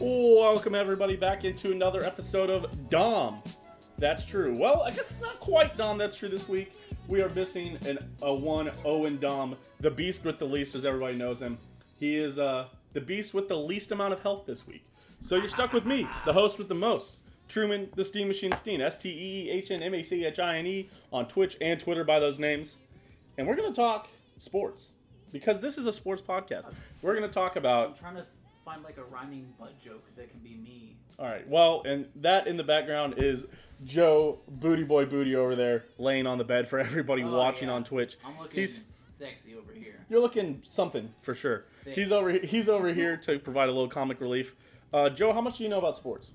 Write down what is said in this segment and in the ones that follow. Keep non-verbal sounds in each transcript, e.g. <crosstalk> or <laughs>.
Welcome everybody back into another episode of Dom. That's true. Well, I guess not quite Dom. That's true. This week we are missing an a one Owen Dom, the beast with the least, as everybody knows him. He is uh, the beast with the least amount of health this week. So you're stuck with me, the host with the most. Truman, the Steam Machine Steen, S T E E H N M A C H I N E on Twitch and Twitter by those names. And we're to talk sports because this is a sports podcast. We're to talk about I'm trying to find like a rhyming butt joke that can be me. All right. Well, and that in the background is Joe Booty Boy Booty over there laying on the bed for <laughs> everybody Oh, watching yeah. on Twitch. I'm looking He's sexy over here. you're looking something for sure. Thick. He's over he's over here to provide a little comic relief. Uh, Joe, how much do you know about sports?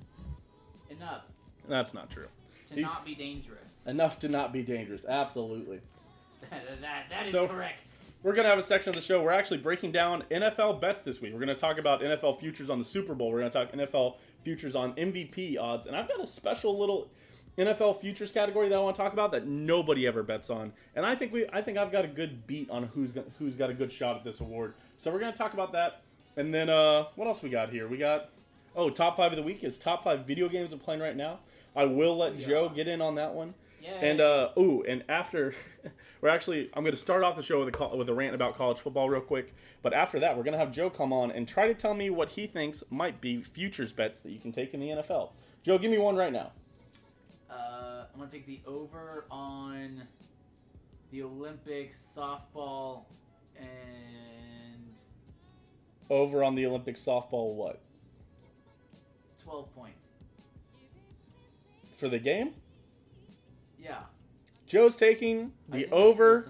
Enough That's not true. to He's- not be dangerous. Enough to not be dangerous. Absolutely. <laughs> that, that, that is So- correct. We're gonna have a section of the show. We're actually breaking down NFL bets this week. We're gonna talk about NFL futures on the Super Bowl. We're gonna talk NFL futures on MVP odds, and I've got a special little NFL futures category that I want to talk about that nobody ever bets on. And I think we, I think I've got a good beat on who's got, who's got a good shot at this award. So we're gonna talk about that, and then uh, what else we got here? We got oh, top five of the week is top five video games I'm playing right now. I will let Yeah. Joe get in on that one. Yeah. And uh, ooh, and after <laughs> we're actually, I'm going to start off the show with a with a rant about college football real quick. But after that, we're going to have Joe come on and try to tell me what he thinks might be futures bets that you can take in the NFL. Joe, give me one right now. uh, I'm gonna take the over on the Olympics softball and Over on the Olympic softball, what 12 points. for the game? Yeah. Joe's taking the over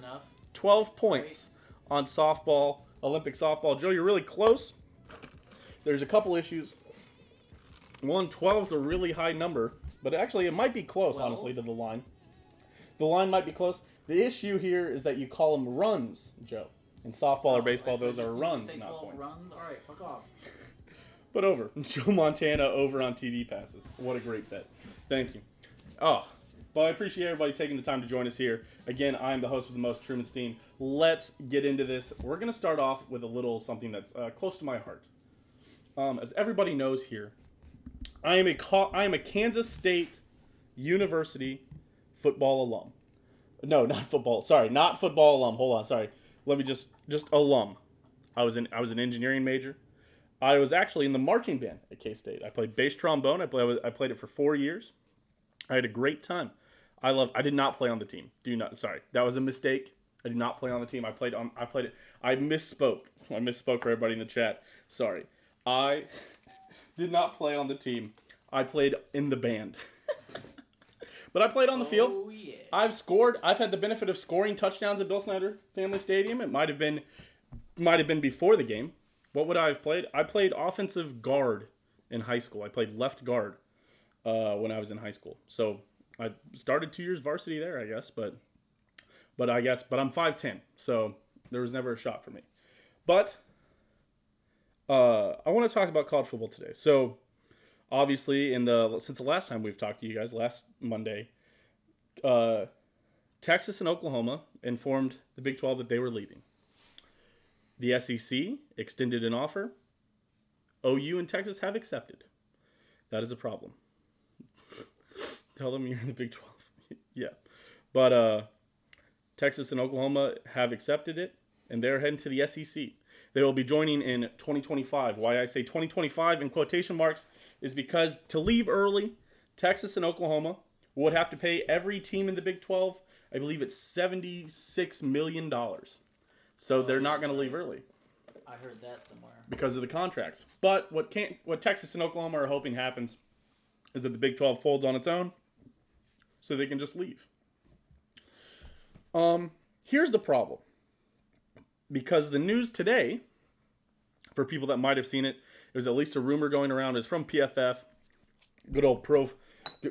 12 points on softball, Olympic softball. Joe, you're really close. There's a couple issues. One, 12 is a really high number, but actually it might be close, Well- honestly, to the line. The line might be close. The issue here is that you call them runs, Joe. In softball or Oh, baseball, so those are runs, not points. runs. All right, fuck off. But over. <laughs> Joe Montana over on TD passes. What a great bet. Thank you. Oh, but I appreciate everybody taking the time to join us here. Again, I'm the host with the most, Truman Steen. Let's get into this. We're going to start off with a little something that's uh, close to my heart. Um, as everybody knows here, I am a I am a Kansas State University football alum. No, <laughs> not football. Sorry, not football alum. Hold on. Sorry. Let me just just alum. I was in I was an engineering major. I was actually in the marching band at K State. I played bass trombone. I played I played it for four years. I had a great time. I love. I did not play on the team. Do not. Sorry, that was a mistake. I did not play on the team. I played on. I played it. I misspoke. I misspoke for everybody in the chat. Sorry. I <laughs> did not play on the team. I played in the band. <laughs> but I played on the field. Oh yeah. I've scored. I've had the benefit of scoring touchdowns at Bill Snyder Family Stadium. It might have been, might have been before the game. What would I have played? I played offensive guard in high school. I played left guard uh, when I was in high school. So I started two years varsity there, I guess. But, but I guess, but I'm five ten, so there was never a shot for me. But uh, I want to talk about college football today. So obviously, in the since the last time we've talked to you guys, last Monday, uh, Texas and Oklahoma informed the Big 12 that they were leaving. The SEC extended an offer. OU and Texas have accepted. That is a problem. Tell them you're in the Big 12. <laughs> yeah. But uh, Texas and Oklahoma have accepted it, and they're heading to the SEC. They will be joining in 2025. Why I say 2025 in quotation marks is because to leave early, Texas and Oklahoma would have to pay every team in the Big 12, I believe it's $76 million. So they're not going to leave early I heard that somewhere. because of the contracts. But what can't what Texas and Oklahoma are hoping happens is that the Big 12 folds on its own so they can just leave. Um here's the problem. Because the news today for people that might have seen it, there's at least a rumor going around is from PFF, good old pro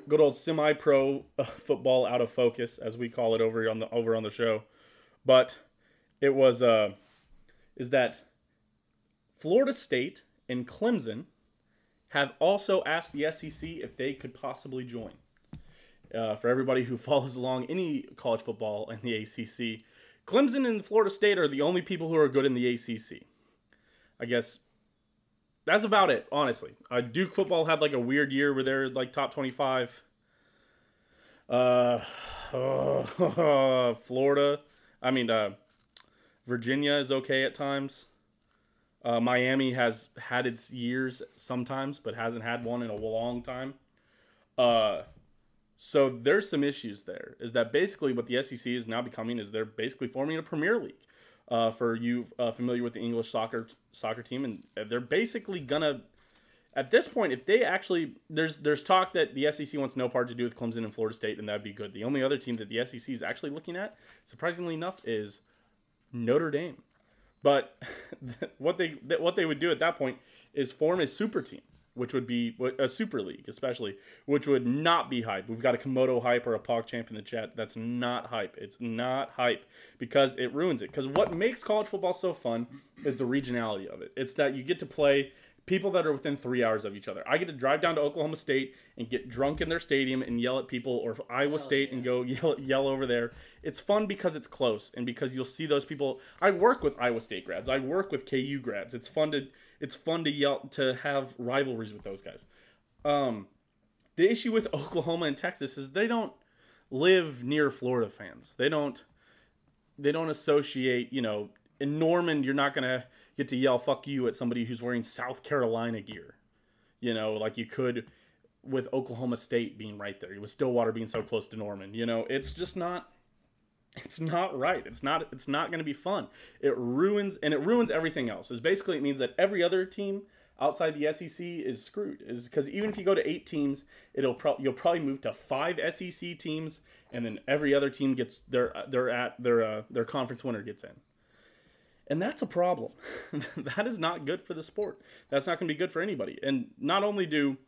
good old semi-pro uh, football out of focus as we call it over on the over on the show. But it was uh is that Florida State and Clemson have also asked the SEC if they could possibly join. Uh, for everybody who <laughs> follows along any college football in the ACC, Clemson and Florida State are the only people who are good in the ACC. I guess that's about it, honestly. Uh, Duke football had like a weird year where they're like top 25. Uh, <laughs> Florida, I mean, uh, Virginia is okay at times. Uh, Miami has had its years sometimes, but hasn't had one in a long time. Uh, so there's some issues there. Is that basically what the SEC is now becoming? Is they're basically forming a Premier League. Uh, for you uh, familiar with the English soccer soccer team, and they're basically gonna. At this point, if they actually there's there's talk that the SEC wants no part to do with Clemson and Florida State, and that'd be good. The only other team that the SEC is actually looking at, surprisingly enough, is Notre Dame. But <laughs> what they what they would do at that point is form a super team which would be a Super League, especially, which would not be hype. We've got a KomodoHype or a PogChamp in the chat. That's not hype. It's not hype because it ruins it. Because what makes college football so fun is the regionality of it. It's that you get to play people that are within three hours of each other. I get to drive down to Oklahoma State and get drunk in their stadium and yell at people, or Iowa State yeah. and go <laughs> yell, yell over there. It's fun because it's close and because you'll see those people. I work with Iowa State grads. I work with KU grads. It's fun to it's fun to yell to have rivalries with those guys. Um, the issue with <laughs> Oklahoma and Texas is they don't live near Florida fans. They don't they don't associate, you know, in Norman you're not going to get to yell fuck you at somebody who's wearing South Carolina gear. You know, like you could with Oklahoma State being right there. With Stillwater being so close to Norman. You know, it's just not it's not right. It's not it's not going to be fun. It ruins and it ruins everything else. Is basically it means that every other team outside the SEC is screwed. Is because even if you go to eight teams, it'll pro- you'll probably move to five SEC teams, and then every other team gets their their at their uh, their conference winner gets in. And that's a problem. <laughs> that is not good for the sport. That's not going to be good for anybody. And not only do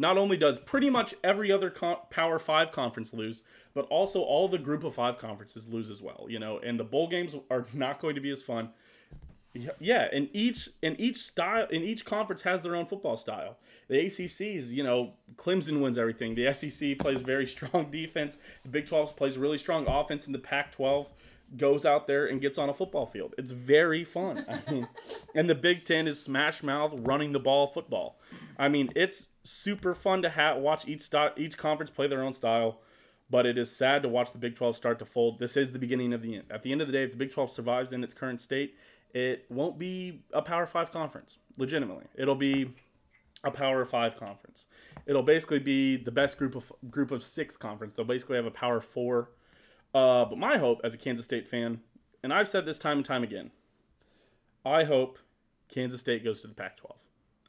not only does pretty much every other Power Five conference lose, but also all the Group of Five conferences lose as well. You know, and the bowl games are <laughs> not going to be as fun. Yeah, and each and each style in each conference has their own football style. The ACC's, you know, Clemson wins everything. The SEC plays very <laughs> strong defense. The Big 12 plays really strong offense, and the Pac-12 goes out there and gets on a football field. It's very fun. I mean, <laughs> and the Big Ten is smash mouth running the ball football. I mean, it's super fun to ha- watch each st- each conference play their own style, but it is sad to watch the Big 12 start to fold. This is the beginning of the end. At the end of the day, if the Big 12 survives in its current state, it won't be a Power 5 conference, legitimately. It'll be a Power 5 conference. It'll basically be the best group of group of 6 conference. They'll basically have a Power 4. Uh, but my hope as a Kansas State fan, and I've said this time and time again, I hope Kansas State goes to the Pac 12.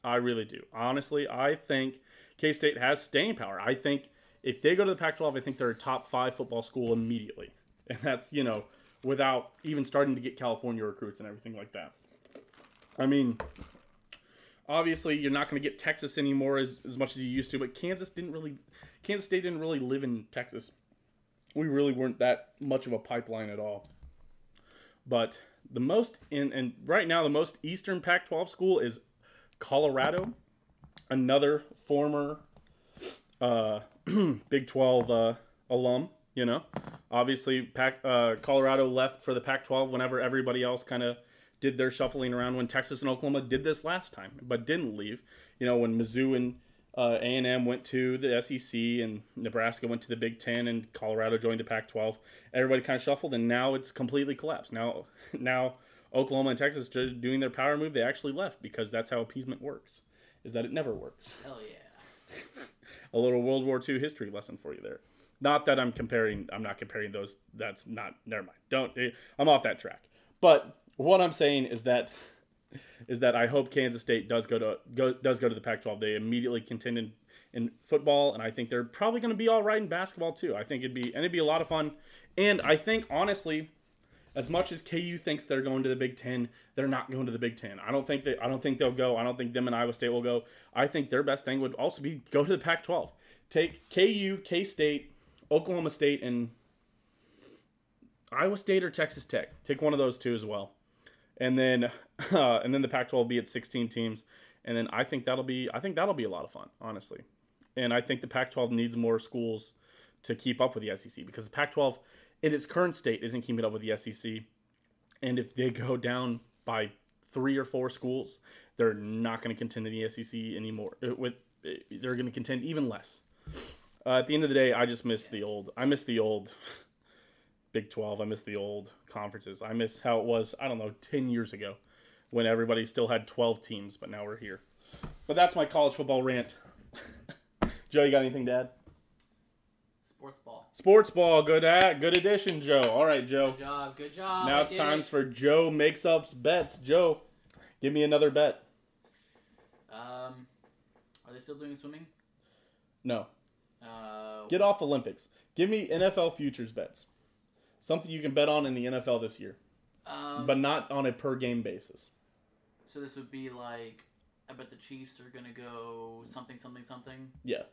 I really do. Honestly, I think K State has staying power. I think if they go to the Pac 12, I think they're a top five football school immediately. <laughs> And that's, you know, without even starting to get California recruits and everything like that. I mean, obviously, you're not going to get Texas anymore as, as much as you used to, but Kansas didn't really, Kansas State didn't really live in Texas. We really weren't that much of a pipeline at all. But the most in and right now the most Eastern Pac-12 school is Colorado, another former uh, <clears throat> Big 12 uh, alum. You know, obviously, Pac, uh, Colorado left for the Pac 12 whenever everybody else kind of did their shuffling around when Texas and Oklahoma did this last time, but didn't leave. You know, when Mizzou and uh, A&M went to the SEC and Nebraska went to the Big Ten and Colorado joined the Pac-12. Everybody kind of shuffled, and now it's completely collapsed. Now, <laughs> now Oklahoma and Texas doing their power move, they actually left because that's how appeasement works. Is that it never works. Hell yeah. <laughs> a little World War II history lesson for you there. Not that I'm comparing. I'm not comparing those. That's not. Never mind. Don't. Eh, I'm off that track. But what I'm saying is that is that I hope Kansas State does go to go does go to the Pac-12. They immediately contend in, in football, and I think they're probably going to be all right in basketball too. I think it'd be and it'd be a lot of fun. And I think honestly, as much as KU thinks they're going to the Big Ten, they're not going to the Big Ten. I don't think they. I don't think they'll go. I don't think them and Iowa State will go. I think their best thing would also be go to the Pac-12. Take KU, K State, Oklahoma State, and Iowa State or Texas Tech. Take one of those two as well, and then <laughs> uh, and then the Pac-12 will be at 16 teams, and then I think that'll be I think that'll be a lot of fun, honestly. And I think the Pac-12 needs more schools to keep up with the SEC because the Pac-12 in its current state isn't keeping up with the SEC. And if they <laughs> go down by three or four schools, they're not going to contend in the SEC anymore. Uh, With uh, they're going to contend even less. Uh, at the end of the day, I just miss the old. I miss the old Big Twelve. I miss the old conferences. I miss how it was. I don't know, ten years ago, when everybody still had twelve teams, but now we're here. But that's my college football rant. <laughs> Joe, you got anything to add? Sports ball. Sports ball, good at, good addition, Joe. All right, Joe. Good job. Good job. Now I it's did times it. for Joe makes ups bets. Joe, give me another bet. Um, are they still doing swimming? No, Uh, get off Olympics. Give me NFL futures bets. Something you can bet on in the NFL this year, Um, but not on a per game basis. so this would be like, I bet the Chiefs are gonna go something, something, something. Yeah,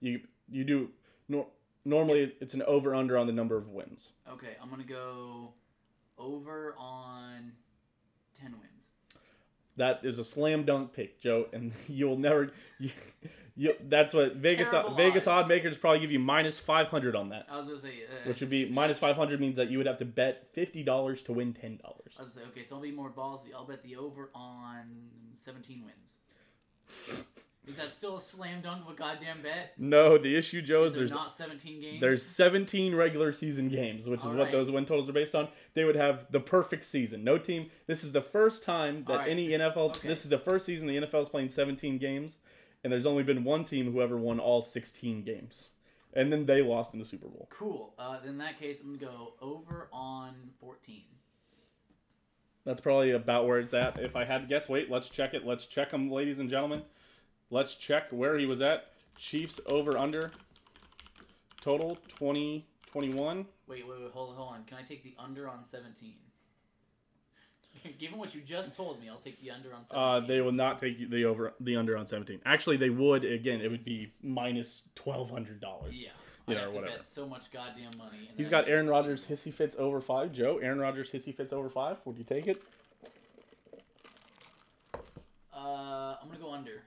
you you do. Nor, normally, it's an over under on the number of wins. Okay, I'm gonna go over on ten wins. That is a slam dunk pick, Joe, and <laughs> you'll never. You, you, that's what Vegas Terrible Vegas odds. odd makers probably give you minus five hundred on that. I was gonna say, uh, Which would be should- minus 500 means that you would have to bet $50 to win $10. I was gonna say, okay, so I'll be more ballsy. I'll bet the over on 17 wins. Is that still a slam dunk of a goddamn bet? No, the issue, Joe, is Is there's not 17 games? there's 17 regular season games, which is what those win totals are based on. They would have the perfect season. No team. This is the first time that Alright. any NFL. Okay. This is the first season the NFL is playing 17 games, and there's only been one team who ever won all 16 games, and then they lost in the Super Bowl. Cool. Uh, in that case, I'm gonna go over on 14. That's probably about where it's at. If I had to guess, wait, let's check it. Let's check them, ladies and gentlemen. Let's check where he was at. Chiefs over under. Total 20, 21. Wait, wait, wait, hold on, hold on. Can I take the under on 17? <laughs> Given what you just told me, I'll take the under on 17. Uh, they will not take the over the under on 17. Actually, they would. Again, it would be minus $1,200. Yeah. You I know, have to whatever. bet so much goddamn money. He's got Aaron Rodgers hissy fits over five. Joe, Aaron Rodgers hissy fits over five. Would you take it? Uh, I'm gonna go under.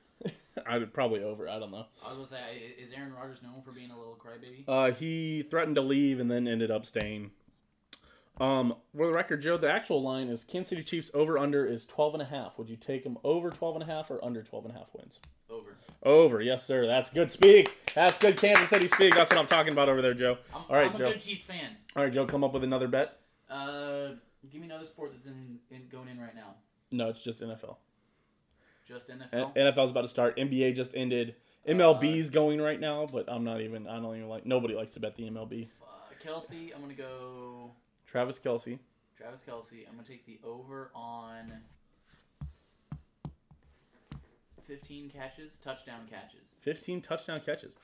<laughs> I'd probably over. I don't know. I was gonna say, is Aaron Rodgers known for being a little crybaby? Uh, he threatened to leave and then ended up staying. Um, for the record, Joe, the actual line is Kansas City Chiefs over under is 12 and a half. Would you take them over 12 and a half or under 12 and a half wins? Over. Over, yes, sir. That's good speak. That's good Kansas City speak. That's what I'm talking about over there, Joe. I'm, All right, I'm a Joe. good Chiefs fan. All right, Joe, come up with another bet. Uh, give me another sport that's in, in going in right now. No, it's just NFL. Just NFL. NFL's about to start. NBA just ended. MLB's going right now, but I'm not even. I don't even like. Nobody likes to bet the MLB. Uh, Kelce, I'm gonna go Travis Kelce. Travis Kelce. I'm gonna take the over on 15 catches, touchdown catches. 15 touchdown catches.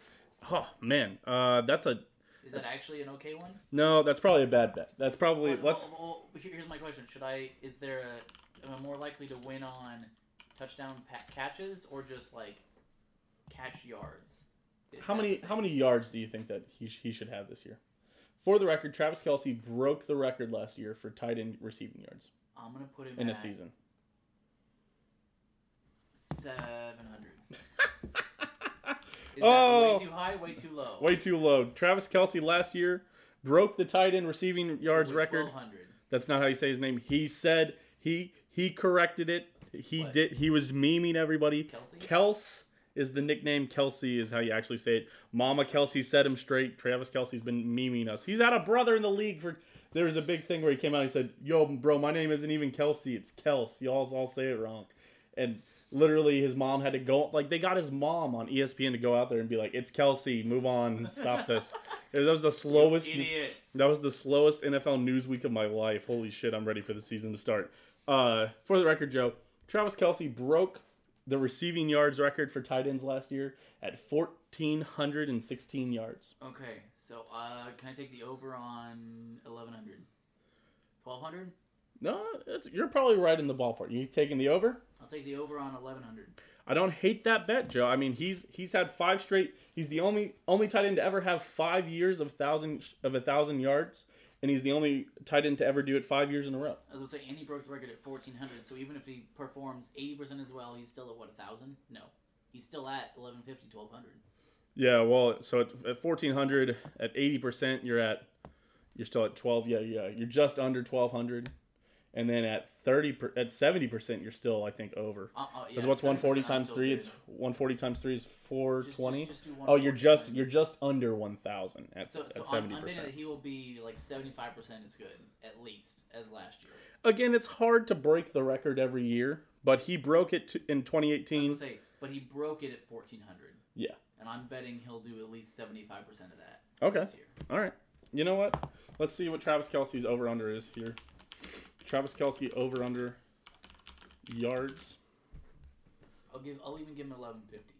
Oh man, uh, that's a Is that actually an okay one? no. That's probably a bad bet. That's probably Well, let's. well, well, here's my question: Should I? Is there a? Am I more likely to win on touchdown pa- catches or just like catch yards? How many how many yards do you think that he, sh- he should have this year? For the record, Travis Kelce broke the record last year for tight end receiving yards I'm gonna put him in a at season. Seven hundred. <laughs> Is Oh. that way oh. too high? Way too low? Way too low. Travis Kelce last year broke the tight end receiving yards record. Twelve hundred. That's not how you say his name. He said he he corrected it. He What? did. He was memeing everybody. Kelsey? Kels is the nickname. Kelsey is how you actually say it. Mama Kelsey set him straight. Travis Kelce's been memeing us. He's had a brother in the league for. There was a big thing where he came out. and He said, "Yo, bro, my name isn't even Kelsey. It's Kels. Y'all all say it wrong." And literally, his mom had to go. Like they got his mom on ESPN to go out there and be like, "It's Kelsey. Move on. Stop this." <laughs> that was the slowest. That was the slowest NFL news week of my life. Holy shit, I'm ready for the season to start. Uh, for the record, Joe, Travis Kelce broke the receiving yards record for tight ends last year at 1,416 yards. Okay, so uh, can I take the over on 1100? 1200? No, it's, you're probably right in the ballpark. You taking the over? I'll take the over on 1100. I don't hate that bet, Joe. I mean, he's he's had five straight. He's the only only tight end to ever have five years of thousand of a thousand yards, and he's the only tight end to ever do it five years in a row. I was gonna say Andy broke the record at 1400, so even if he performs 80% as well, he's still at what, 1000? No. He's still at 1150, 1200. Yeah, well, so at, at fourteen hundred, at eighty percent, you're at, you're still at twelve. Yeah, yeah, you're just under twelve hundred, and then at thirty per, at seventy percent, you're still I think over. Uh, uh, Because yeah, what's one forty times three? good. It's one forty times three is four twenty. Oh, you're just you're just under one thousand at So, so I'm, seventy I'm betting that percent. he will be like 75% as good, at least, as last year. Again, it's hard to break the record every year, but he broke it to, in I was 2018. say, but he broke it at 1400. Yeah. And I'm betting he'll do at least 75% of that Okay. this year. All right. You know what? Let's see what Travis Kelce's over under is here. Travis Kelce over under yards. I'll give. I'll even give him 1150.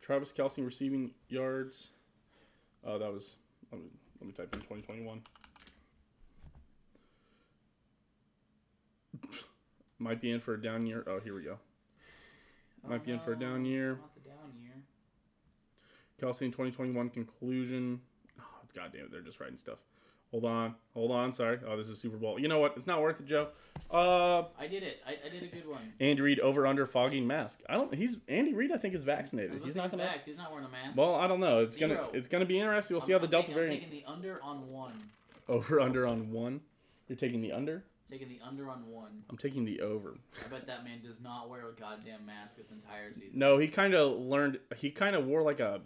Travis Kelce receiving yards. Oh, that was. Let me, let me type in 2021. <laughs> Might be in for a down year. Oh, here we go. Might be in for a down uh, year. Not the down year. Kelce in 2021 conclusion. Oh, God damn it, they're just writing stuff. Hold on, hold on. Sorry. Oh, this is Super Bowl. You know what? It's not worth it, Joe. Uh, I did it. I, I did a good one. Andy Reid over under fogging mask. I don't. He's Andy Reid. I think is vaccinated. He's not gonna. vax, He's not wearing a mask. Well, I don't know. It's gonna. It's gonna be interesting. We'll I'm- see how the I'm Delta taking, variant I'm taking the under on one. over under on one. You're taking the under. Taking the under on one. I'm taking the over. I bet that man does not wear a goddamn mask this entire season. No, he kind of learned. He kind of wore like a.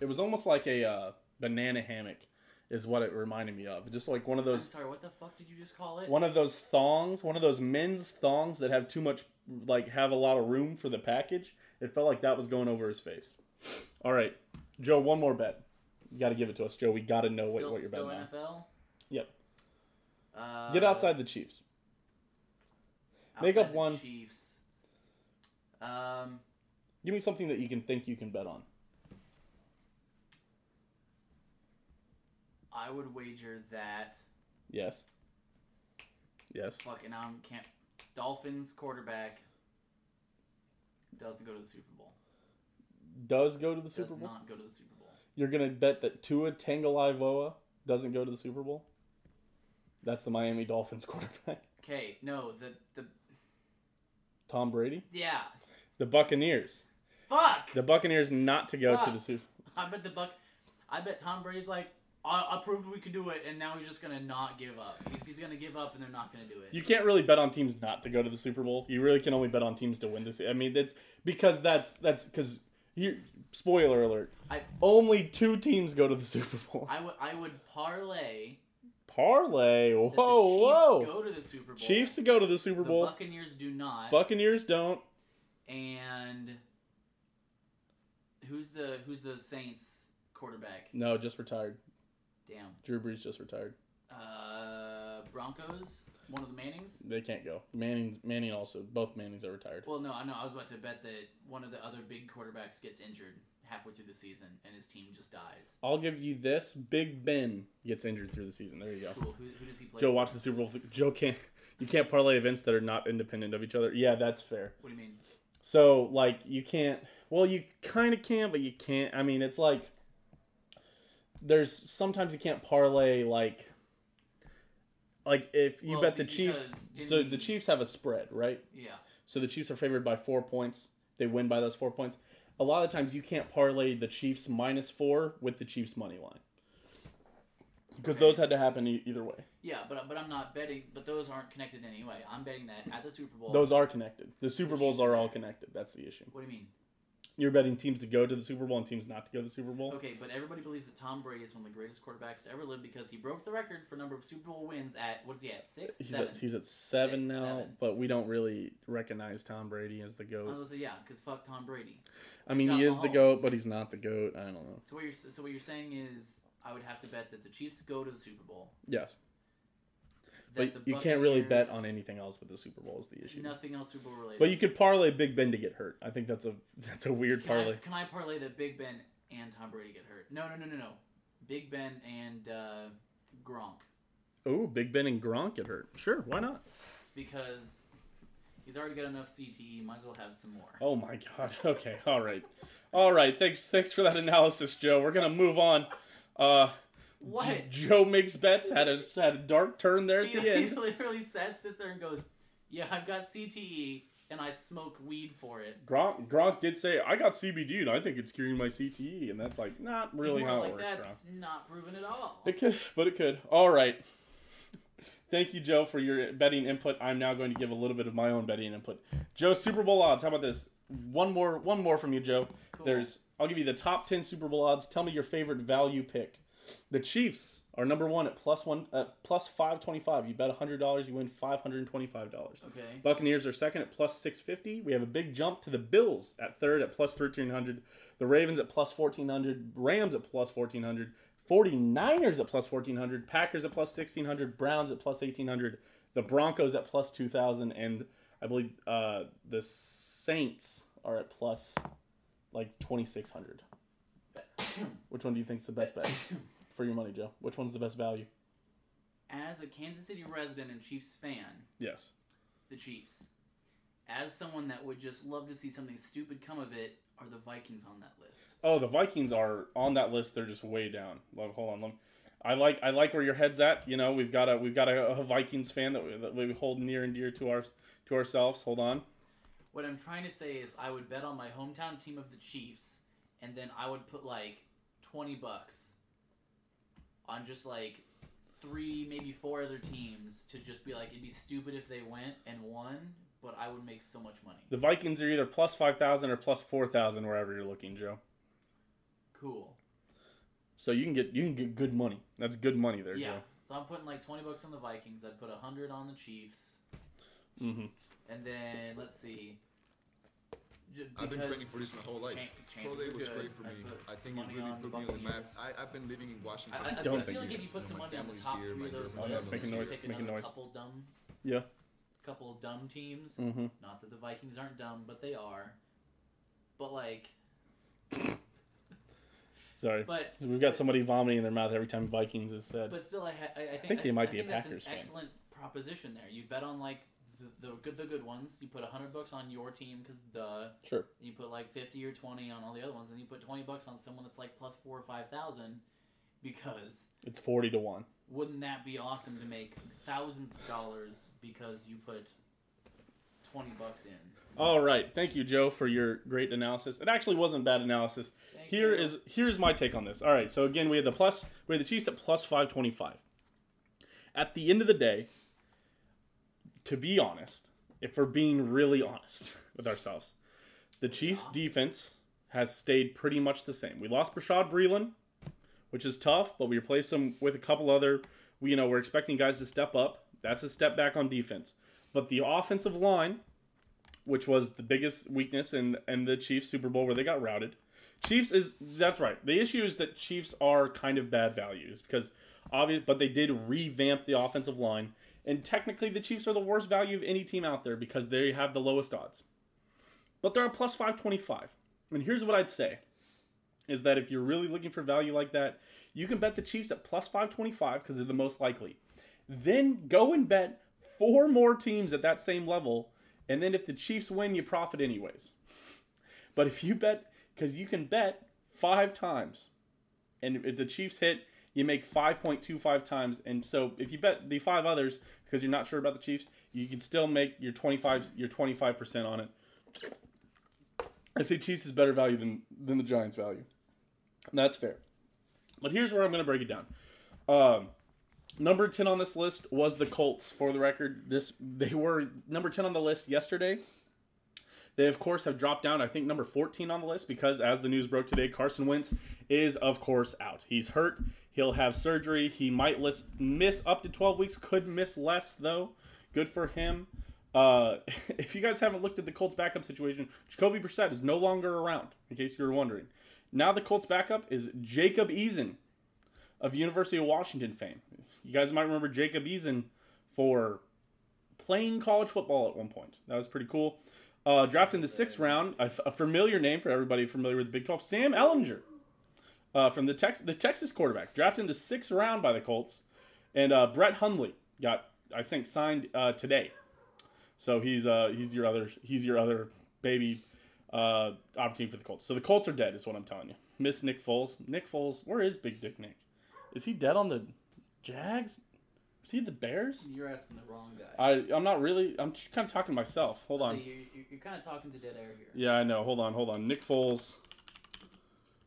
It was almost like a uh, banana hammock, is what it reminded me of. Just like one of I'm those. sorry. What the fuck did you just call it? One of those thongs, one of those men's thongs that have too much, like have a lot of room for the package. It felt like that was going over his face. All right, Joe, one more bet. You got to give it to us, Joe. We got to know what, still, what you're still betting on. NFL. Yep. Uh, Get outside the Chiefs. Make outside up the one. Chiefs. Um, Give me something that you can think you can bet on. I would wager that Yes. Yes. fucking um, I can't. Dolphins quarterback doesn't go to the Super Bowl. Does go to the Does Super Bowl? not go to the Super Bowl. You're gonna bet that Tua Tagovailoa doesn't go to the Super Bowl? That's the Miami Dolphins <laughs> quarterback. Okay, no, the the Tom Brady. yeah. The Buccaneers. Fuck. The Buccaneers not to go to the Super. I bet the Buck. I bet Tom Brady's like, I, I proved we could do it, and now he's just gonna not give up. He's, he's gonna give up, and they're not gonna do it. You can't really bet on teams not to go to the Super Bowl. You really can only bet on teams to win this. I mean, that's because that's that's because you. Spoiler alert: I- only two teams go to the Super Bowl. I would I would parlay. Parlay. Whoa, whoa! Go to the Super Bowl. Chiefs to go to the Super The Bowl. Buccaneers do not. Buccaneers don't. and who's the who's the Saints quarterback? No, just retired. Damn. Drew Brees just retired. Uh, Broncos. One of the Mannings. They can't go. Manning, Manning also. Both Mannings are retired. Well, no, I know. I was about to bet that one of the other big quarterbacks gets injured halfway through the season, and his team just dies. I'll give you this: Big Ben gets injured through the season. There you go. Cool. Who, who does he play? Joe, for? watch the Super Bowl. Joe can't. You can't parlay events that are not independent of each other. Yeah, that's fair. What do you mean? So like you can't. Well, you kind of can, but you can't. I mean, it's like there's sometimes you can't parlay like like if you Well, bet the Chiefs. So the- Chiefs have a spread, right? Yeah. So the Chiefs are favored by four points. They win by those four points. A lot of times you can't parlay the Chiefs minus four with the Chiefs money line because Okay. those had to happen e- either way. Yeah, but but I'm not betting. But those aren't connected anyway. I'm betting that at the Super Bowl. Those are connected. The Super The Bowls are all connected. That's the issue. What do you mean? You're betting teams to go to the Super Bowl and teams not to go to the Super Bowl. Okay, but everybody believes that Tom Brady is one of the greatest quarterbacks to ever live because he broke the record for number of Super Bowl wins at what is he at six, He's seven. at, he's at seven Six, now, seven. but we don't really recognize Tom Brady as the goat. I was like, yeah, because fuck Tom Brady. I mean, he is the goat, but he's not the goat. I don't know. So what you're so what you're saying is I would have to bet that the Chiefs go to the Super Bowl. Yes, but you can't really bet on anything else with the Super Bowl. Is the issue. Nothing else Super Bowl related. But you could parlay Big Ben to get hurt. I think that's a <laughs> that's a weird can parlay. I, can I parlay that Big Ben and Tom Brady get hurt? No, no, no, no, no. Big Ben and uh, Gronk Oh, Big Ben and Gronk get hurt. Sure, why not? because he's already got enough CTE. Might as well have some more. Oh my God. <laughs> Okay. All right. All right. Thanks. Thanks for that analysis, Joe. We're gonna move on. Uh, What? Joe makes bets had a <laughs> had a dark turn there at he, the end. he literally sits, sits there and goes, "Yeah, I've got CTE and I smoke weed for it." Gronk Gronk did say I got CBD and I think it's curing my CTE, and that's like not really how like it works. that's Gronk. not proven at all. It could, but it could. All right. Thank you, Joe, for your betting input. I'm now going to give a little bit of my own betting input. Joe, Super Bowl odds. How about this? One more, one more from you, Joe. Cool. There's. I'll give you the top ten Super Bowl odds. Tell me your favorite value pick. The Chiefs are number one at plus one, at plus five twenty five. You bet hundred dollars, you win five hundred and twenty five dollars. Okay. Buccaneers are second at plus 650. We have a big jump to the Bills at third at plus 1300. The Ravens at plus 1400. Rams at plus 1400. 49ers at plus 1400. Packers at plus 1600. Browns at plus 1800. The Broncos at plus 2000. And I believe uh, the Saints are at plus like 2600. Which one do you think is the best bet for your money, Joe? Which one's the best value? As a Kansas City resident and Chiefs fan, Yes. the Chiefs. As someone that would just love to see something stupid come of it, are the Vikings on that list? Oh, the Vikings are on that list. They're just way down. Like, hold on, let me, I like I like where your head's at. You know, we've got a we've got a, a Vikings fan that we, that we hold near and dear to our to ourselves. Hold on. What I'm trying to say is, I would bet on my hometown team of the Chiefs, and then I would put like twenty bucks on just like three, maybe four other teams to just be like, it'd be stupid if they went and won, but I would make so much money. The Vikings are either plus five thousand or plus four thousand wherever you're looking, Joe. Cool. So you can get you can get good money. That's good money there, Joe. Yeah. So I'm putting like twenty bucks on the Vikings. I'd put a hundred on the Chiefs, Mm-hmm. and then let's see. J- I've been training for this my whole life. cha- Pro Day was good. great for me. put I think it money really put me on the map. I, I've been living in Washington. I, I, I don't feel like if you put some money on the top here, three my of those Oh, lists, making noise, making noise. couple dumb, Yeah. couple dumb teams. Mm-hmm. Not that the Vikings aren't dumb, but they are. But like, <laughs> Sorry. but We've got somebody vomiting in their mouth every time Vikings is said. but still, I, ha- I, I think, think they might be a think that's Packers an fan. excellent proposition there. You bet on like the, the good the good ones. You put hundred bucks on your team because the Sure. you put like fifty or twenty on all the other ones, and you put twenty bucks on someone that's like plus four or five thousand. Because It's forty to one. wouldn't that be awesome to make thousands of dollars because you put twenty bucks in? All right. Thank you, Joe, for your great analysis. It actually wasn't bad analysis. Thank Here you. is here's my take on this. All right, so again, we had the plus we had the Chiefs at plus five twenty five. At the end of the day, to be honest, if we're being really honest <laughs> with ourselves, the Chiefs defense has stayed pretty much the same. We lost Bashaud Breeland, which is tough, but we replaced him with a couple other. We, you know, we're expecting guys to step up. That's a step back on defense. But the offensive line, which was the biggest weakness in in the Chiefs Super Bowl where they got routed. Chiefs is that's right. The issue is that Chiefs are kind of bad values because obvious, but they did revamp the offensive line, and technically the Chiefs are the worst value of any team out there because they have the lowest odds. But they're a plus five twenty five, and here's what I'd say: is that if you're really looking for value like that, you can bet the Chiefs at plus five twenty five because they're the most likely. Then go and bet four more teams at that same level, and then if the Chiefs win, you profit anyways. But if you bet, because you can bet five times, and if the Chiefs hit, you make 5.25 times. And so if you bet the five others because you're not sure about the Chiefs, you can still make your 25 your 25% on it. I say Chiefs is better value than than the Giants value. And that's fair. But here's where I'm going to break it down. Um, number 10 on this list was the Colts. For the record, this they were number 10 on the list yesterday. They of course have dropped down. I think number 14 on the list because as the news broke today, Carson Wentz is of course out. He's hurt. He'll have surgery. He might list, miss up to 12 weeks. Could miss less though. Good for him. Uh, <laughs> if you guys haven't looked at the Colts backup situation, Jacoby Brissett is no longer around. In case you were wondering, now the Colts backup is Jacob Eason of University of Washington fame. You guys might remember Jacob Eason for playing college football at one point. That was pretty cool. Uh, drafted in the sixth round, a, familiar name for everybody familiar with the Big 12, Sam Ehlinger uh, from the, Tex- the Texas quarterback. Drafted in the sixth round by the Colts. And uh, Brett Hundley got, I think, signed uh, today. So he's uh, he's your other he's your other baby uh, opportunity for the Colts. So the Colts are dead, is what I'm telling you. Miss Nick Foles. Nick Foles, where is Big Dick Nick? Is he dead on the Jags? Is he the Bears? You're asking the wrong guy. I I'm not really. I'm kind of talking to myself. Hold So on. you, you, you're kind of talking to dead air here. Yeah, I know. Hold on, hold on. Nick Foles,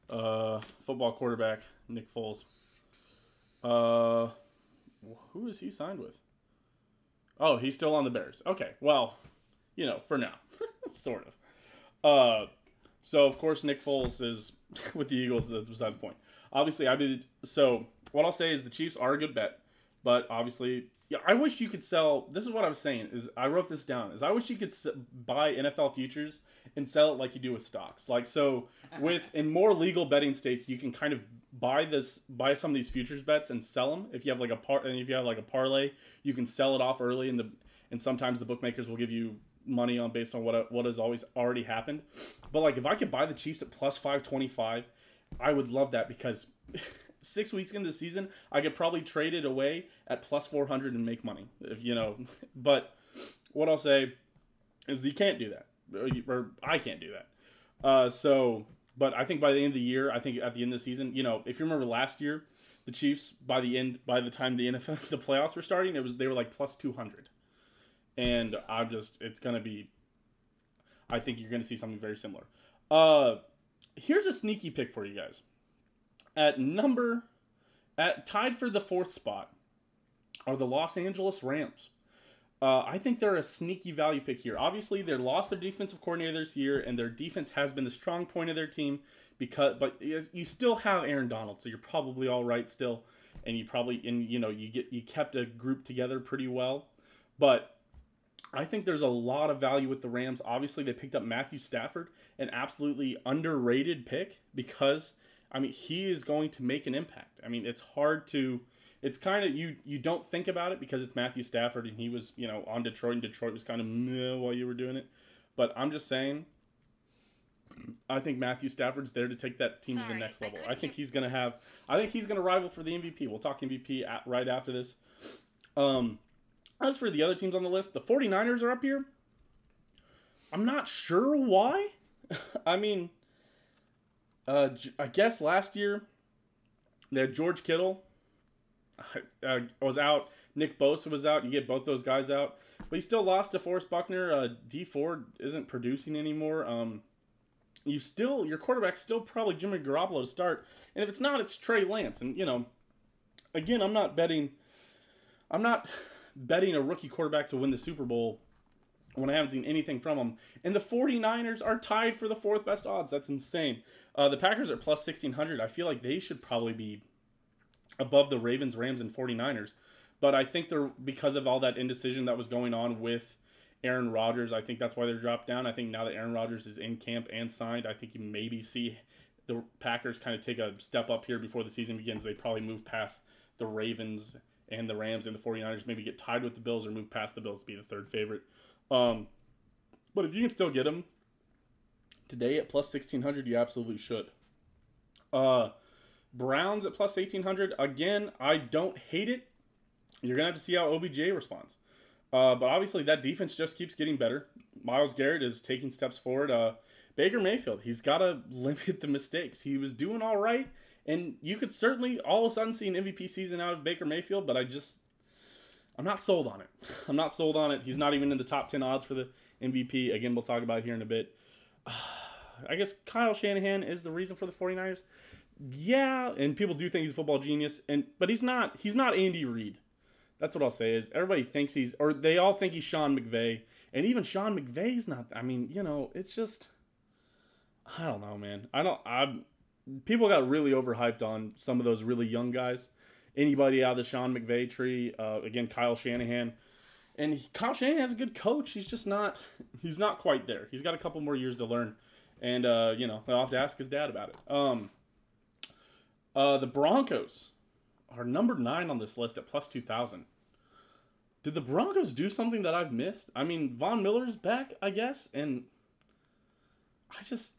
uh, football quarterback. Nick Foles. Uh, who is he signed with? Oh, he's still on the Bears. Okay, well, you know, for now, <laughs> sort of. Uh, so of course Nick Foles is <laughs> with the Eagles. That's beside the point. Obviously, I mean, so what I'll say is the Chiefs are a good bet, but obviously, yeah, I wish you could sell. This is what I was saying. Is I wrote this down. Is I wish you could s- buy NFL futures and sell it like you do with stocks. Like so, with in more legal betting states, you can kind of buy this buy some of these futures bets and sell them. If you have like a part, and if you have like a parlay, you can sell it off early, and the and sometimes the bookmakers will give you money on based on what what has always already happened. But like if I could buy the Chiefs at plus five twenty five, I would love that because <laughs> six weeks into the season, I could probably trade it away at plus four hundred and make money. If you know, <laughs> but what I'll say is you can't do that, or I can't do that. Uh, so, but I think by the end of the year, I think at the end of the season, you know, if you remember last year, the Chiefs by the end by the time the <laughs> NFL the playoffs were starting, it was they were like plus two hundred and I'm just it's gonna be. I think you're gonna see something very similar. Uh, here's a sneaky pick for you guys. At number, at tied for the fourth spot, are the Los Angeles Rams. Uh, I think they're a sneaky value pick here. Obviously, they lost their defensive coordinator this year, and their defense has been the strong point of their team. Because, but you still have Aaron Donald, so you're probably all right still, and you probably and you know you get you kept a group together pretty well. But I think there's a lot of value with the Rams. Obviously, they picked up Matthew Stafford, an absolutely underrated pick because I mean he is going to make an impact. I mean it's hard to, it's kind of you you don't think about it because it's Matthew Stafford and he was you know on Detroit and Detroit was kind of meh while you were doing it, but I'm just saying. I think Matthew Stafford's there to take that team to the next level. I, couldn't think he's going to have. I think he's going to rival for the MVP. We'll talk MVP at, right after this. Um, as for the other teams on the list, the 49ers are up here. I'm not sure why. <laughs> I mean, uh, I guess last year had George Kittle <laughs> uh, was out. Nick Bosa was out. You get both those guys out, but you still lost DeForest Buckner. Uh, Dee Ford isn't producing anymore. Um, you still your quarterback's still probably Jimmy Garoppolo to start, and if it's not, it's Trey Lance. And you know, again, I'm not betting. I'm not <sighs> betting a rookie quarterback to win the Super Bowl when I haven't seen anything from them. And the 49ers are tied for the fourth best odds. That's insane. Uh, the Packers are plus 1600. I feel like they should probably be above the Ravens, Rams, and 49ers. But I think they're because of all that indecision that was going on with Aaron Rodgers. I think that's why they're dropped down. I think now that Aaron Rodgers is in camp and signed, I think you maybe see the Packers kind of take a step up here before the season begins. They probably move past the Ravens and the Rams and the 49ers, maybe get tied with the Bills or move past the Bills to be the third favorite. Um, but if you can still get them today at plus 1600, you absolutely should. Uh, Browns at plus 1800. Again, I don't hate it. You're going to have to see how OBJ responds. Uh, but obviously, that defense just keeps getting better. Myles Garrett is taking steps forward. Uh, Baker Mayfield, he's got to <laughs> limit the mistakes. He was doing all right, and you could certainly all of a sudden see an MVP season out of Baker Mayfield, but I just, I'm not sold on it. <laughs> I'm not sold on it. He's not even in the top 10 odds for the MVP. Again, we'll talk about here in a bit. <sighs> I guess Kyle Shanahan is the reason for the 49ers. Yeah, and people do think he's a football genius, and but he's not. He's not Andy Reid. That's what I'll say. Is everybody thinks he's, or they all think he's Sean McVay, and even Sean McVay's not. I mean, you know, it's just, I don't know, man. I don't. I people got really overhyped on some of those really young guys. Anybody out of the Sean McVay tree? Uh, again, Kyle Shanahan, and he, Kyle Shanahan's a good coach. He's just not. He's not quite there. He's got a couple more years to learn, and uh, you know, I'll have to ask his dad about it. Um, uh, the Broncos are number nine on this list at plus two thousand. Did the Broncos do something that I've missed? I mean, Von Miller's back, I guess, and I just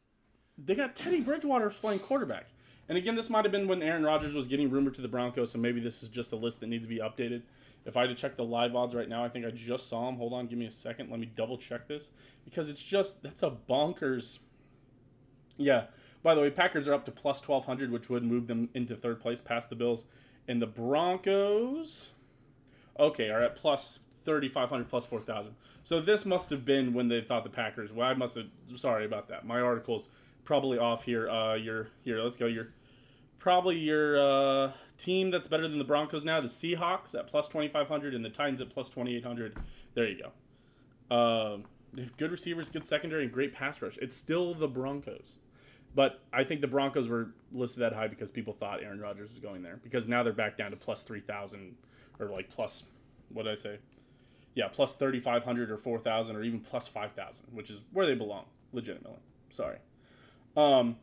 they got Teddy Bridgewater playing quarterback. And again, this might have been when Aaron Rodgers was getting rumored to the Broncos, so maybe this is just a list that needs to be updated. If I had to check the live odds right now, I think I just saw him. Hold on, give me a second. Let me double check this because it's just that's a bonkers. Yeah. By the way, Packers are up to plus twelve hundred, which would move them into third place, past the Bills, and the Broncos. Okay, are at plus thirty five hundred, plus four thousand. So this must have been when they thought the Packers. Well, I must have. Sorry about that. My article's probably off here. Uh, your here. Let's go. Your probably your uh, team that's better than the Broncos now, the Seahawks at plus 2,500 and the Titans at plus 2,800. There you go. Um, they have good receivers, good secondary, and great pass rush. It's still the Broncos. But I think the Broncos were listed that high because people thought Aaron Rodgers was going there. Because now they're back down to plus 3,000 or like plus, what did I say? Yeah, plus 3,500 or 4,000 or even plus 5,000, which is where they belong, legitimately. Sorry. Um,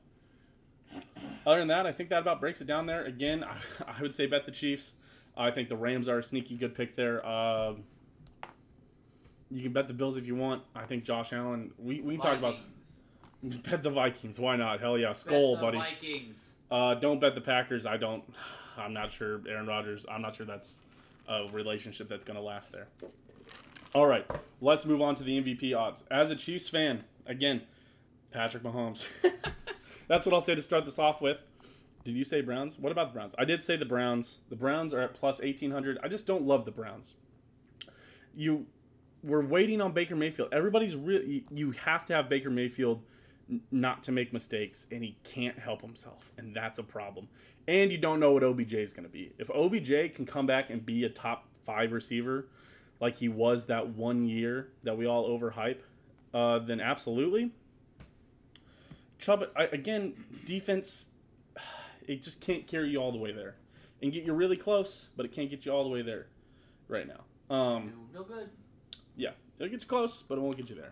other than that, I think that about breaks it down there. Again, I, <laughs> I would say bet the Chiefs. I think the Rams are a sneaky good pick there. Um, you can bet the Bills if you want. I think Josh Allen. We we can talk about <laughs> bet the Vikings. Why not? Hell yeah, Skol, Bet the buddy. Vikings. Uh, don't bet the Packers. I don't. <sighs> I'm not sure. Aaron Rodgers. I'm not sure that's a relationship that's going to last there. All right, let's move on to the MVP odds. As a Chiefs fan, again, Patrick Mahomes. <laughs> that's what I'll say to start this off with. Did you say Browns? What about the Browns? I did say the Browns. The Browns are at plus 1800. I just don't love the Browns. You we're waiting on Baker Mayfield. Everybody's really you have to have Baker Mayfield not to make mistakes and he can't help himself and that's a problem. And you don't know what OBJ is going to be. If OBJ can come back and be a top 5 receiver like he was that one year that we all overhype, uh, then absolutely. Chubb I, again, defense it just can't carry you all the way there. And get you really close, but it can't get you all the way there right now. Um, Real good. yeah, it'll get you close, but it won't get you there.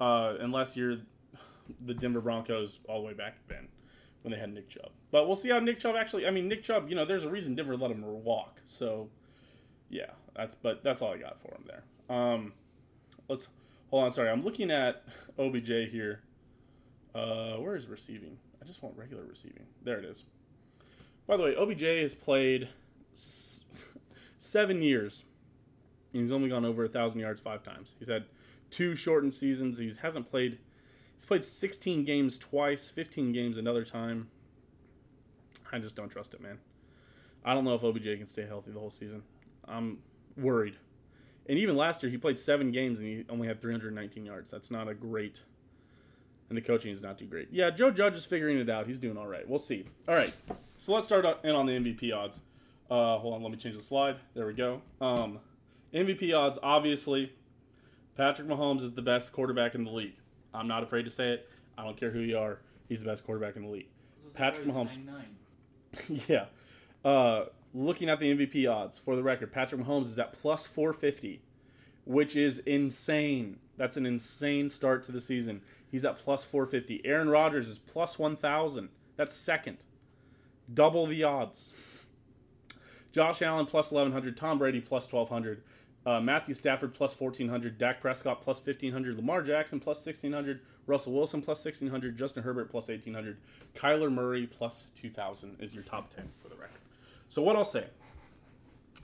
Uh, unless you're the Denver Broncos all the way back then when they had Nick Chubb. But we'll see how Nick Chubb actually. I mean, Nick Chubb. You know, there's a reason Denver let him walk. So, yeah, that's but that's all I got for him there. Um, let's hold on. Sorry, I'm looking at OBJ here. Uh, where is receiving? I just want regular receiving. There it is. By the way, OBJ has played s- <laughs> seven years and he's only gone over a thousand yards five times. He's had two shortened seasons. He hasn't played. He's played 16 games twice, 15 games another time. I just don't trust it, man. I don't know if OBJ can stay healthy the whole season. I'm worried. And even last year, he played seven games and he only had 319 yards. That's not a great. And the coaching is not too great. Yeah, Joe Judge is figuring it out. He's doing all right. We'll see. All right, so let's start in on the MVP odds. Uh, hold on, let me change the slide. There we go. Um, MVP odds, obviously, Patrick Mahomes is the best quarterback in the league. I'm not afraid to say it. I don't care who you are. He's the best quarterback in the league. Patrick Mahomes. <laughs> yeah. Uh, looking at the MVP odds, for the record, Patrick Mahomes is at plus 450, which is insane. That's an insane start to the season. He's at plus 450. Aaron Rodgers is plus 1,000. That's second. Double the odds. Josh Allen plus 1,100. Tom Brady plus 1,200. Uh, Matthew Stafford plus 1,400. Dak Prescott plus 1,500. Lamar Jackson plus 1,600. Russell Wilson plus 1,600. Justin Herbert plus 1,800. Kyler Murray plus 2,000 is your top 10 for the record. So, what I'll say,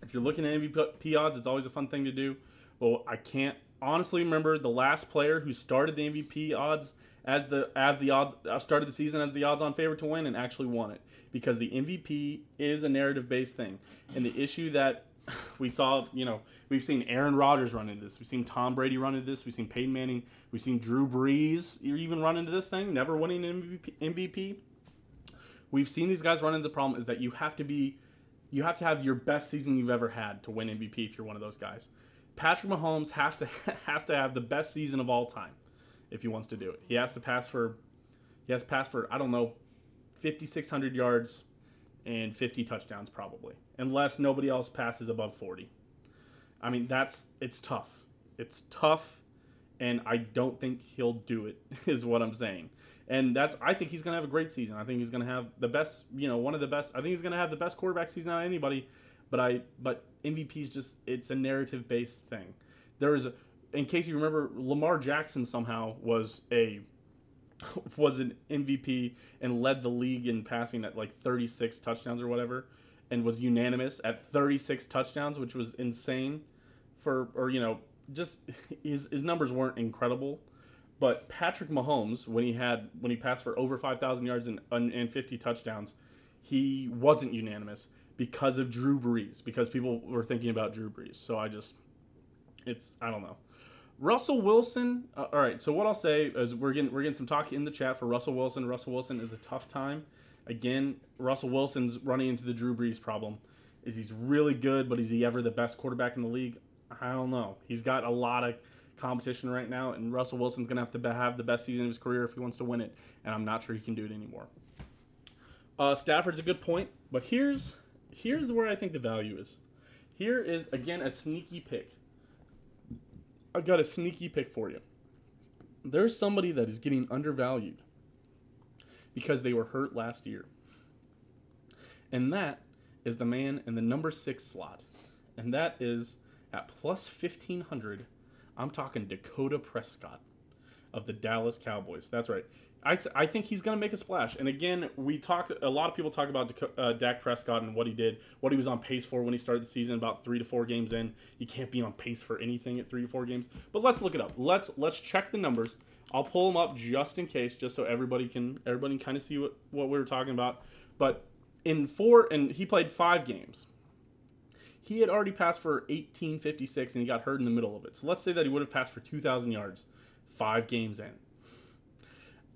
if you're looking at MVP odds, it's always a fun thing to do. Well, I can't honestly remember the last player who started the MVP odds as the as the odds uh, started the season as the odds on favorite to win and actually won it because the MVP is a narrative based thing. And the issue that we saw, you know, we've seen Aaron Rodgers run into this. We've seen Tom Brady run into this. We've seen Peyton Manning. We've seen Drew Brees even run into this thing, never winning an MVP. MVP. We've seen these guys run into the problem is that you have to be, you have to have your best season you've ever had to win MVP if you're one of those guys. Patrick Mahomes has to <laughs> has to have the best season of all time if he wants to do it. He has to pass for, he has to pass for I don't know, 5,600 yards and 50 touchdowns probably, unless nobody else passes above 40. I mean, that's it's tough. It's tough, and I don't think he'll do it. <laughs> Is what I'm saying. And that's I think he's gonna have a great season. I think he's gonna have the best, you know, one of the best. I think he's gonna have the best quarterback season out of anybody. But I but MVP is just it's a narrative based thing. There is, in case you remember, Lamar Jackson somehow was a <laughs> was an MVP and led the league in passing at like 36 touchdowns or whatever, and was unanimous at 36 touchdowns, which was insane. For or you know just <laughs> his his numbers weren't incredible, but Patrick Mahomes when he had when he passed for over 5,000 yards and and 50 touchdowns, he wasn't unanimous because of Drew Brees because people were thinking about Drew Brees. So I just it's I don't know. Russell Wilson. Uh, all right. So what I'll say is we're getting we're getting some talk in the chat for Russell Wilson. Russell Wilson is a tough time Again, Russell Wilson's running into the Drew Brees problem. Is he's really good, but is he ever the best quarterback in the league? I don't know. He's got a lot of competition right now, and Russell Wilson's to have to have the best season of his career if he wants to win it, and I'm not sure he can do it anymore. Uh, Stafford's a good point, but here's here's where I think the value is. Here is again a sneaky pick. I've got a sneaky pick for you. There's somebody that is getting undervalued because they were hurt last year. And that is the man in the number six slot. And that is at plus 1500. I'm talking Dakota Prescott of the Dallas Cowboys. That's right. I, I think he's going to make a splash. And again, we talked, a lot of people talk about uh, Dak Prescott and what he did, what he was on pace for when he started the season, about three to four games in. You can't be on pace for anything at three to four games. But let's look it up. Let's let's check the numbers. I'll pull them up just in case, just so everybody can everybody kind of see what, what we were talking about. But in four, and he played five games. He had already passed for 1856 and he got hurt in the middle of it. So let's say that he would have passed for 2,000 yards five games in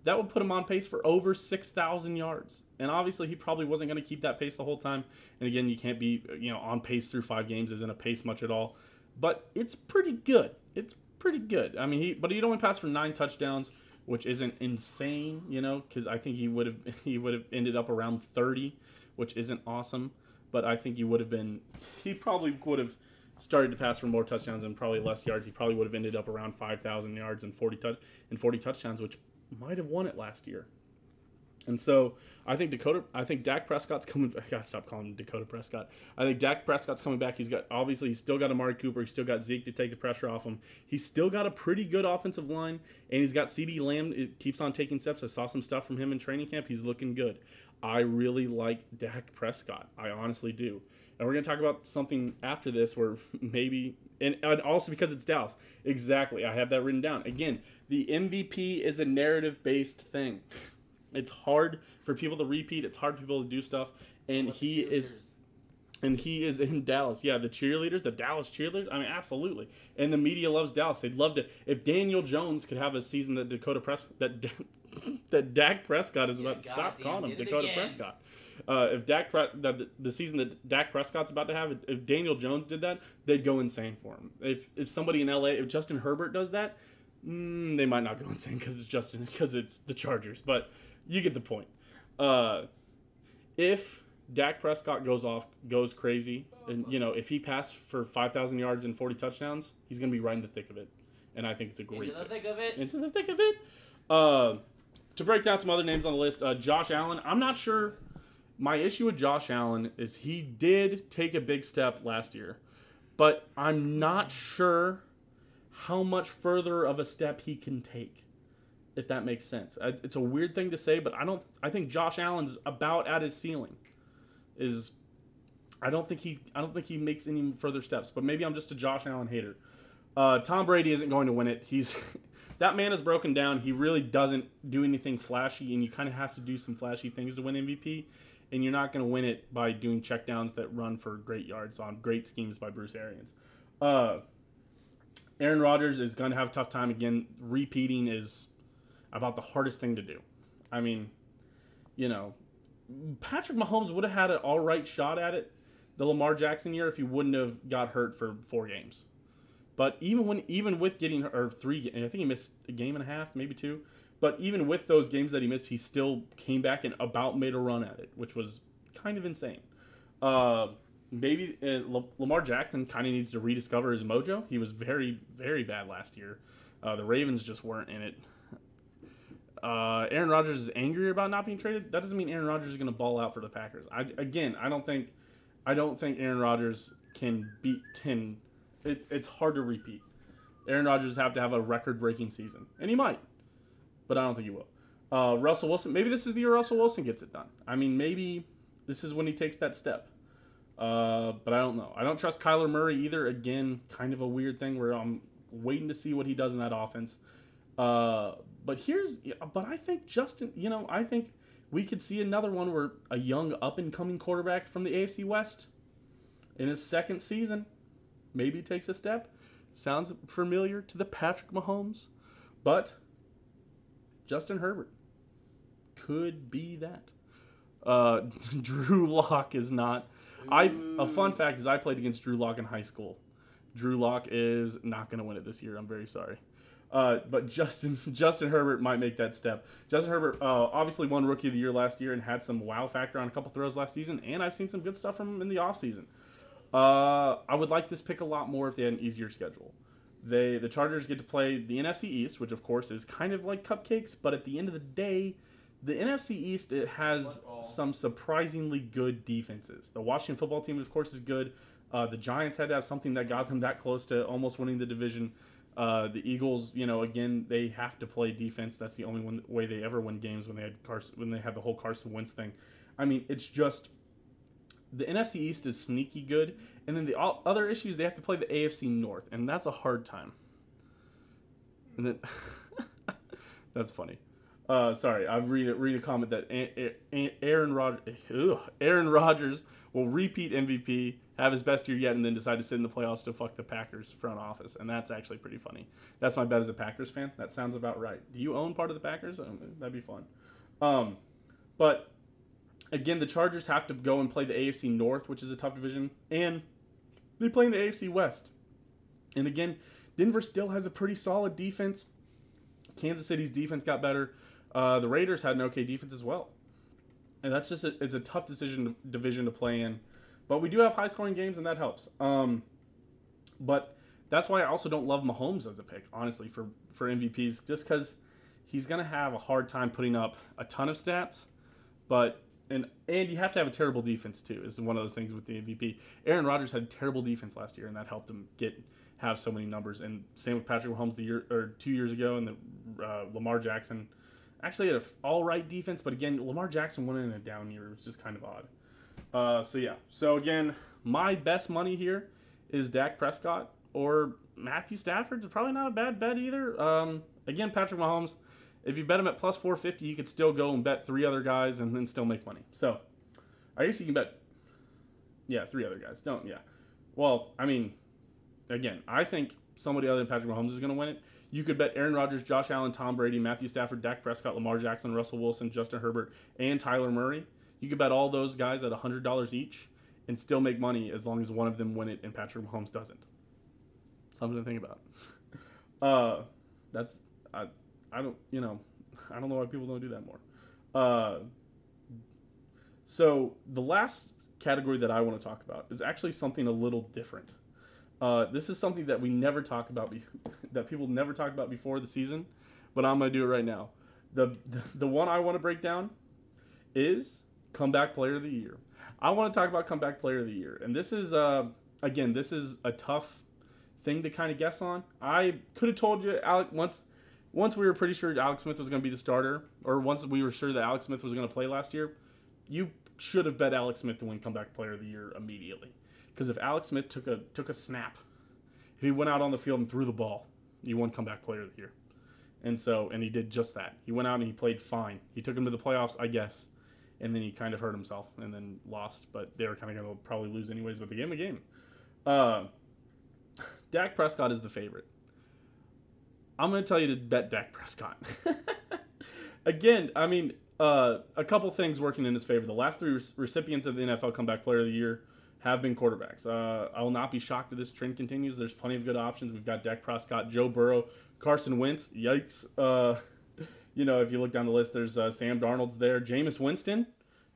that would put him on pace for over 6,000 yards. And obviously, he probably wasn't going to keep that pace the whole time. And again, you can't be, you know, on pace through five games isn't a pace much at all. But it's pretty good. It's pretty good. I mean, he, but he'd only passed for nine touchdowns, which isn't insane, you know, because I think he would have <laughs> he would have ended up around 30, which isn't awesome. But I think he would have been, he probably would have started to pass for more touchdowns and probably less yards. He probably would have ended up around 5,000 yards and 40 touch and 40 touchdowns, which might have won it last year. And so I think Dakota, I think Dak Prescott's coming. Back. <laughs> I gotta stop calling him Dakota Prescott. I think Dak Prescott's coming back. He's got obviously he's still got Amari Cooper. He's still got Zeke to take the pressure off him. He's still got a pretty good offensive line, and he's got CeeDee Lamb. It keeps on taking steps. I saw some stuff from him in training camp. He's looking good. I really like Dak Prescott. I honestly do. And we're gonna talk about something after this where <laughs> maybe and, and also because it's Dallas. Exactly. I have that written down. Again, the MVP is a narrative based thing. It's hard for people to repeat. It's hard for people to do stuff, and he is and he is in Dallas. Yeah, the cheerleaders, the Dallas cheerleaders. I mean, absolutely. And the media loves Dallas. They'd love to if Daniel Jones could have a season that Dakota Press that <laughs> that Dak Prescott is Yeah, about. Stop goddamn, calling him Dakota again. Prescott. Uh, if Dak Pre- that the- the season that Dak Prescott's about to have, if Daniel Jones did that, they'd go insane for him. If if somebody in LA, if Justin Herbert does that, mm, they might not go <laughs> insane because it's Justin because it's the Chargers. But you get the point. Uh, if Dak Prescott goes off, goes crazy, and you know if he passed for five thousand yards and forty touchdowns, he's gonna be right in the thick of it, and I think it's a great Into the pick. thick of it. into the thick of it. Uh, to break down some other names on the list, uh, Josh Allen. I'm not sure. My issue with Josh Allen is he did take a big step last year, but I'm not sure how much further of a step he can take. If that makes sense, it's a weird thing to say, but I don't. I think Josh Allen's about at his ceiling. Is I don't think he. I don't think he makes any further steps. But maybe I'm just a Josh Allen hater. Uh, Tom Brady isn't going to win it. He's <laughs> that man is broken down. He really doesn't do anything flashy, and you kind of have to do some flashy things to win MVP. And you're not going to win it by doing checkdowns that run for great yards on great schemes by Bruce Arians. Uh, Aaron Rodgers is going to have a tough time again. Repeating is about the hardest thing to do. I mean, you know, Patrick Mahomes would have had an all right shot at it the Lamar Jackson year if he wouldn't have got hurt for four games. But even when even with getting or three, I think he missed a game and a half, maybe two. But even with those games that he missed, he still came back and about made a run at it, which was kind of insane. Uh, maybe uh, La- Lamar Jackson kind of needs to rediscover his mojo. He was very very bad last year. Uh, the Ravens just weren't in it. Uh, Aaron Rodgers is angry about not being traded. That doesn't mean Aaron Rodgers is going to ball out for the Packers. I, again, I don't think, I don't think Aaron Rodgers can beat can. It, it's hard to repeat. Aaron Rodgers have to have a record-breaking season, and he might, but I don't think he will. Uh, Russell Wilson, maybe this is the year Russell Wilson gets it done. I mean, maybe this is when he takes that step. Uh, but I don't know. I don't trust Kyler Murray either. Again, kind of a weird thing where I'm waiting to see what he does in that offense. Uh, but here's, but I think Justin, you know, I think we could see another one where a young up and coming quarterback from the AFC West in his second season maybe takes a step. Sounds familiar to the Patrick Mahomes, but Justin Herbert could be that. Uh, <laughs> Drew Lock is not. I a fun fact is I played against Drew Lock in high school. Drew Lock is not going to win it this year. I'm very sorry. Uh, but Justin <laughs> Justin Herbert might make that step. Justin Herbert uh, obviously won Rookie of the Year last year and had some wow factor on a couple throws last season, and I've seen some good stuff from him in the offseason. Uh, I would like this pick a lot more if they had an easier schedule. They the Chargers get to play the NFC East, which of course is kind of like cupcakes, but at the end of the day, the NFC East it has some surprisingly good defenses. The Washington football team, of course, is good. Uh, the Giants had to have something that got them that close to almost winning the division. Uh, the Eagles, you know, again, they have to play defense. That's the only one, way they ever win games when they had Carson, when they had the whole Carson Wentz thing. I mean, it's just the NFC East is sneaky good, and then the all, other issues they have to play the AFC North, and that's a hard time. And then <laughs> that's funny. Uh, sorry, I read a, read a comment that Aaron Rodgers, Aaron Rodgers will repeat MVP, have his best year yet, and then decide to sit in the playoffs to fuck the Packers front office, and that's actually pretty funny. That's my bet as a Packers fan. That sounds about right. Do you own part of the Packers? Um, that'd be fun. Um, but again, the Chargers have to go and play the AFC North, which is a tough division, and they play in the AFC West. And again, Denver still has a pretty solid defense. Kansas City's defense got better. Uh, the Raiders had an okay defense as well, and that's just a, it's a tough decision division to play in. But we do have high scoring games, and that helps. Um, but that's why I also don't love Mahomes as a pick, honestly, for for MVPs, just because he's gonna have a hard time putting up a ton of stats. But and and you have to have a terrible defense too. Is one of those things with the MVP. Aaron Rodgers had terrible defense last year, and that helped him get have so many numbers. And same with Patrick Mahomes the year or two years ago, and the uh, Lamar Jackson actually had an all right defense, but again, Lamar Jackson went in a down year. Was just kind of odd. Uh, so yeah. So again, my best money here is Dak Prescott or Matthew Stafford. It's probably not a bad bet either. Um, again, Patrick Mahomes. If you bet him at plus 450, you could still go and bet three other guys and then still make money. So I guess you can bet, yeah, three other guys. Don't, yeah. Well, I mean, again, I think somebody other than Patrick Mahomes is going to win it. You could bet Aaron Rodgers, Josh Allen, Tom Brady, Matthew Stafford, Dak Prescott, Lamar Jackson, Russell Wilson, Justin Herbert, and Kyler Murray. You could bet all those guys at $100 each and still make money as long as one of them win it and Patrick Mahomes doesn't. Something to think about. Uh, that's I, I don't you know I don't know why people don't do that more. Uh, so the last category that I want to talk about is actually something a little different. Uh, this is something that we never talk about, be- <laughs> that people never talk about before the season, but I'm gonna do it right now. The the, the one I want to break down is comeback player of the year. I want to talk about comeback player of the year, and this is uh, again this is a tough thing to kind of guess on. I could have told you Alec once once we were pretty sure Alex Smith was going to be the starter, or once we were sure that Alex Smith was going to play last year. You should have bet Alex Smith to win comeback player of the year immediately. Because if Alex Smith took a took a snap, if he went out on the field and threw the ball, he won comeback player of the year. And so, and he did just that. He went out and he played fine. He took him to the playoffs, I guess, and then he kind of hurt himself and then lost. But they were kind of going to probably lose anyways. But the game, the game. Uh, Dak Prescott is the favorite. I'm going to tell you to bet Dak Prescott. <laughs> Again, I mean, uh, a couple things working in his favor. The last three recipients of the NFL Comeback Player of the Year have been quarterbacks. Uh, I will not be shocked if this trend continues. There's plenty of good options. We've got Dak Prescott, Joe Burrow, Carson Wentz. Yikes. Uh, <laughs> you know, if you look down the list, there's uh, Sam Darnold's there. Jameis Winston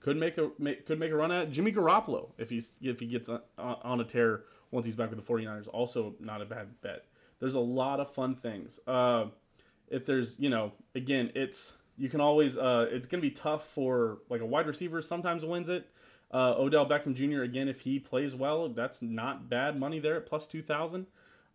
could make a make, could make a run at. Jimmy Garoppolo if he's if he gets on, on a tear once he's back with the 49ers. Also not a bad bet. There's a lot of fun things. Uh, if there's you know again it's you can always uh, it's gonna be tough for like a wide receiver sometimes wins it uh, Odell Beckham Jr. again, if he plays well, that's not bad money there at plus two thousand.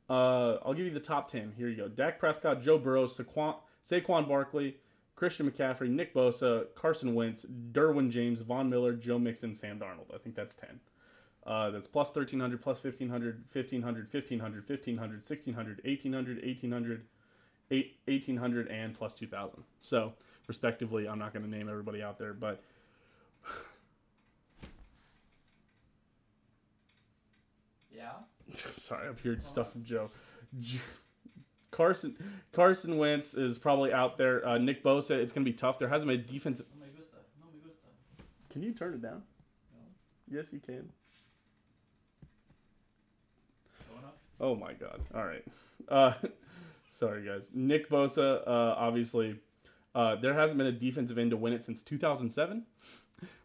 Uh, I'll give you the top ten. Here you go: Dak Prescott, Joe Burrow, Saquon, Saquon Barkley, Christian McCaffrey, Nick Bosa, Carson Wentz, Derwin James, Von Miller, Joe Mixon, Sam Darnold. I think that's ten. Uh, that's plus 1300, plus 1500, 1500, 1500, 1500, 1600, 1800, 1800, 1800, and plus 2000. So, respectively, I'm not going to name everybody out there, but Yeah. <laughs> Sorry, I'm hearing stuff from Joe. <laughs> Carson Carson Wentz is probably out there. Uh, Nick Bosa, it's gonna be tough. There hasn't been a defense. Can you turn it down? No. Yes, you can. Oh my god. All right. Uh, <laughs> sorry guys. Nick Bosa, uh, obviously, uh, there hasn't been a defensive end to win it since 2007,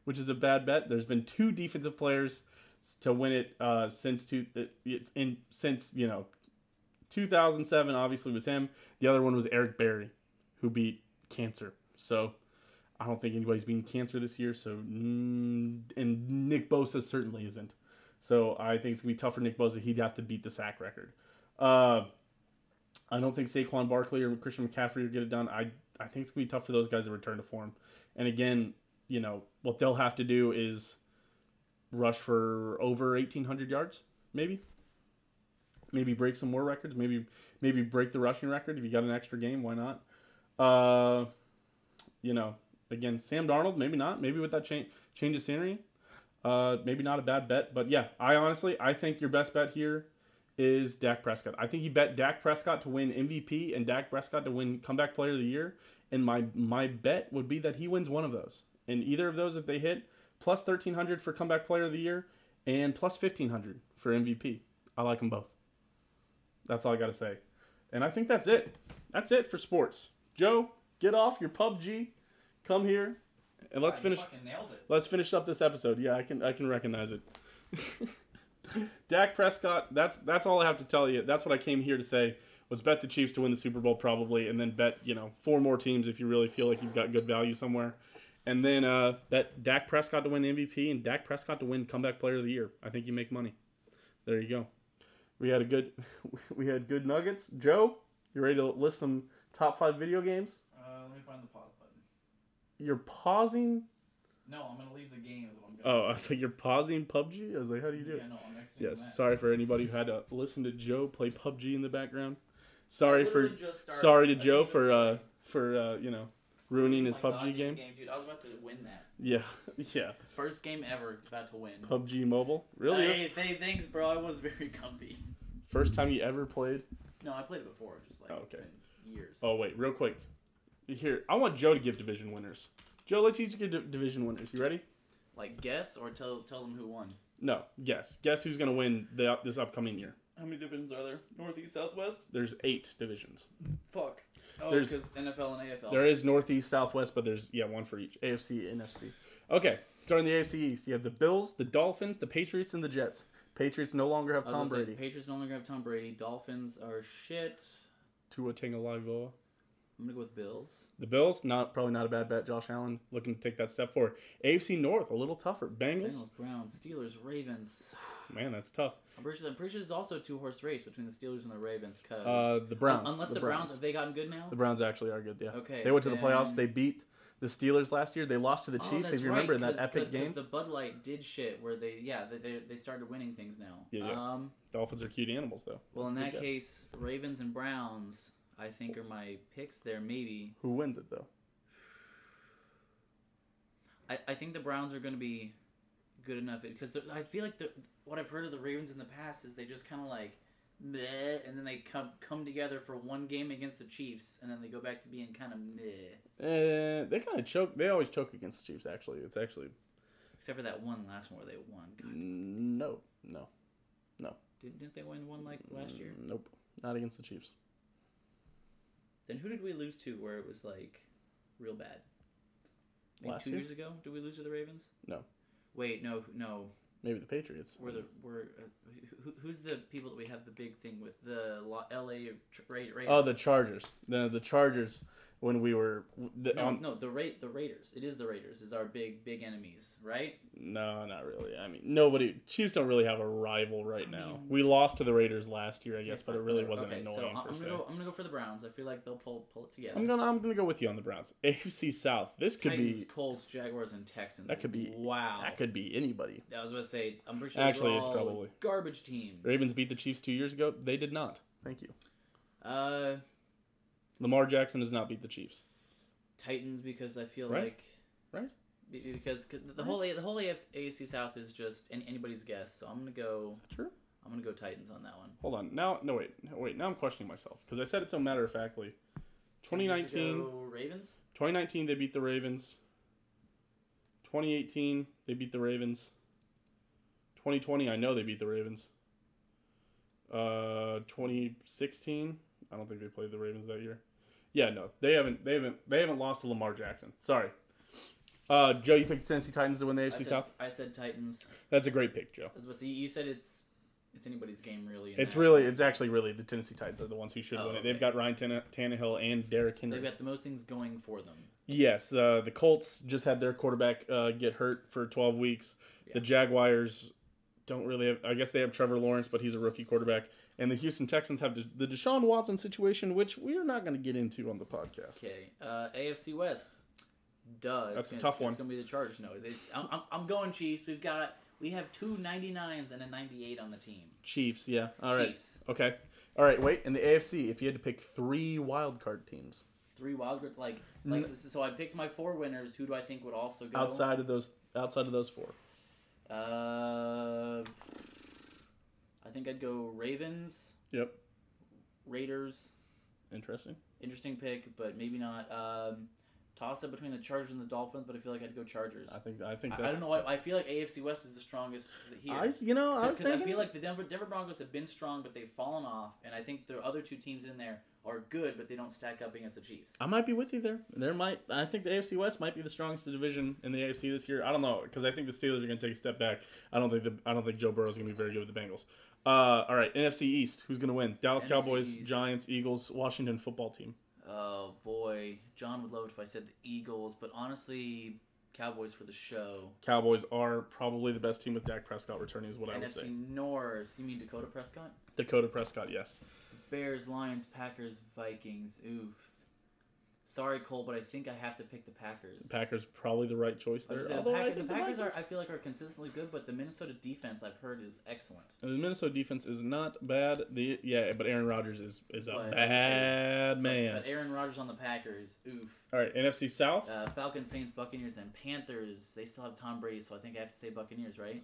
which is a bad bet. There's been two defensive players to win it uh, since two. It's in since you know 2007. Obviously was him. The other one was Eric Berry, who beat cancer. So. I don't think anybody's beating cancer this year. So, mm, and Nick Bosa certainly isn't. So I think it's gonna be tough for Nick Bosa. He'd have to beat the sack record. Uh, I don't think Saquon Barkley or Christian McCaffrey will get it done. I I think it's gonna be tough for those guys to return to form. And again, you know what they'll have to do is rush for over eighteen hundred yards, maybe. Maybe break some more records. Maybe maybe break the rushing record if you got an extra game. Why not? Uh, you know, again, Sam Darnold. Maybe not. Maybe with that change change of scenery. Uh, maybe not a bad bet, but yeah, I honestly I think your best bet here is Dak Prescott. I think he bet Dak Prescott to win MVP and Dak Prescott to win Comeback Player of the Year, and my my bet would be that he wins one of those. And either of those, if they hit, plus thirteen hundred for Comeback Player of the Year and plus fifteen hundred for MVP. I like them both. That's all I got to say, and I think that's it. That's it for sports. Joe, get off your PUBG. Come here, and let's you finish. it. Let's finish up this episode. Yeah, I can I can recognize it. <laughs> Dak Prescott. That's that's all I have to tell you. That's what I came here to say. Was bet the Chiefs to win the Super Bowl probably, and then bet you know four more teams if you really feel like you've got good value somewhere, and then uh, bet Dak Prescott to win MVP and Dak Prescott to win Comeback Player of the Year. I think you make money. There you go. We had a good <laughs> we had good nuggets. Joe, you ready to list some top five video games? Uh, let me find the pause button. You're pausing. No, I'm gonna leave the game. Is what I'm going. Oh, I was like, you're pausing PUBG. I was like, how do you do it? Yeah, no, I'm exiting Yes, that. sorry for anybody who had to listen to Joe play PUBG in the background. Sorry for just sorry to Joe for uh for uh you know ruining his my PUBG game. dude. I was about to win that. Yeah, <laughs> yeah. First game ever, about to win. PUBG Mobile. Really? Hey, say thanks, bro. I was very comfy. First time you ever played? No, I played it before, just like Oh, it's okay. been years. Oh wait, real quick. Here, I want Joe to give division winners. Joe, let's each give di- division winners. You ready? Like guess or tell tell them who won. No, guess. Guess who's gonna win the, this upcoming year? How many divisions are there? Northeast, Southwest. There's eight divisions. Fuck. Oh, There's- NFL and AFL. There is Northeast, Southwest, but there's yeah one for each. AFC, NFC. Okay, starting the AFC East, you have the Bills, the Dolphins, the Patriots, and the Jets. Patriots no longer have Tom gonna say, Brady. Patriots no longer have Tom Brady. Dolphins are shit. Tua Tagovailoa. I'm gonna go with Bills. The Bills, not probably not a bad bet. Josh Allen looking to take that step forward. AFC North, a little tougher. Bengals, Bengals, Browns, Steelers, Ravens. man, that's tough. I'm pretty sure. I'm pretty sure there's also a two horse race between the Steelers and the Ravens. Cause Uh, the Browns. unless the, Browns. have they gotten good now? The Browns actually are good. Yeah. Okay, They went to the playoffs. They beat the Steelers last year. They lost to the Oh, Chiefs. if you remember right, in that epic 'cause game. the Bud Light did shit where they yeah they, they, they started winning things now. Yeah, yeah. Um. Dolphins are cute animals though. Well, That's in that guess. case, Ravens and Browns, I think are my picks there. Maybe who wins it though? I, I think the Browns are going to be good enough because I feel like the what I've heard of the Ravens in the past is they just kind of like meh, and then they come come together for one game against the Chiefs, and then they go back to being kind of meh. Uh, they kind of choke. They always choke against the Chiefs. Actually, it's actually Except for that one last one where they won. God, no, no, didn't, didn't they win one like last year? Nope, not against the Chiefs. Then who did we lose to where it was like real bad? Maybe Last two year? years ago, did we lose to the Ravens? No. Wait, no, no. Maybe the Patriots. We're the we're uh, who, who's the people that we have the big thing with the L.A. Ra- Raiders? Oh, the Chargers. The the Chargers when we were the, no, um, no, the Ra- the Raiders. It is the Raiders. Is our big big enemies, right? no, not really. I mean, nobody. Chiefs don't really have a rival right I now. mean- we lost to the Raiders last year, I guess, but it really whatever. wasn't okay, annoying so I'm per gonna se. go. I'm gonna go for the Browns. I feel like they'll pull pull it together. I'm gonna I'm gonna go with you on the Browns. <laughs> AFC South. This could Titans, be Colts, Jaguars, and Texans. That could be- wow. that could be anybody. I was about to say. I'm pretty sure. Actually, it's probably- garbage teams. Ravens beat the Chiefs two years ago. They did not. Thank you. Uh, Lamar Jackson does not beat the Chiefs. Titans because I feel Right. like Right. because the whole A- the whole AFC, AFC South is just anybody's guess. So I'm gonna go. Is that true? I'm gonna go Titans on that one. Hold on. Now, no wait, no, wait. Now I'm questioning myself because I said it so matter of factly. 2019, ago, Ravens. 2019 they beat the Ravens. 2018, they beat the Ravens. 2020, I know they beat the Ravens. Uh, 2016, I don't think they played the Ravens that year. Yeah, no, they haven't. They haven't. They haven't lost to Lamar Jackson. Sorry. Uh, Joe, you picked the Tennessee Titans to win the I AFC said, South. I said Titans. That's a great pick, Joe. But see, you said it's it's anybody's game really. It's that. really, it's actually really the Tennessee Titans are the ones who should Oh, win it. They've got Ryan Tanne- Tannehill and Derrick Henry. They've got the most things going for them. Yes, uh, the Colts just had their quarterback uh, get hurt for 12 weeks. The Jaguars don't really have. I guess they have Trevor Lawrence, but he's a rookie quarterback. And the Houston Texans have the, Deshaun Watson situation, which we are not going to get into on the podcast. Okay, uh, AFC West. Duh. That's a gonna, tough it's, one. It's gonna be the Chargers. No, it's, I'm, I'm, I'm going Chiefs. We've got we have two 99s and a 98 on the team. Chiefs, yeah. All right. Chiefs. Okay. All right. Wait. In the AFC, if you had to pick three wild card teams Three wild card like like so, so I picked my four winners. Who do I think would also go outside of those outside of those four, Uh, I think I'd go Ravens. Yep. Raiders. interesting. Interesting pick, but maybe not. Um, toss up between the Chargers and the Dolphins, but I feel like I'd go Chargers. I think I think I, that's. I don't know. I, I feel like AFC West is the strongest here. I you know I was Because I feel like the Denver Denver Broncos have been strong, but they've fallen off, and I think the other two teams in there are good, but they don't stack up against the Chiefs. I might be with you there. There might. I think the AFC West might be the strongest division in the AFC this year. I don't know because I think the Steelers are going to take a step back. I don't think the I don't think Joe Burrow is going to be very good with the Bengals. Uh, all right, NFC East. Who's going to win? Dallas NFC Cowboys, East. Giants, Eagles, Washington Football Team. Oh boy, John would love it if I said the Eagles, but honestly, Cowboys for the show. Cowboys are probably the best team with Dak Prescott returning, is what I would say. NFC North. You mean Dakota Prescott? Dakota Prescott, yes. Bears, Lions, Packers, Vikings. Oof. Sorry, Cole, but I think I have to pick the Packers. Packers probably the right choice there. was gonna say, although the, I Packers, the Packers are, I feel like, are consistently good, but the Minnesota defense I've heard is excellent. And the Minnesota defense is not bad. The yeah, but Aaron Rodgers is is a But, bad man. But Aaron Rodgers on the Packers, oof. All right, NFC South. Uh, Falcons, Saints, Buccaneers, and Panthers. They still have Tom Brady, so I think I have to say Buccaneers, right?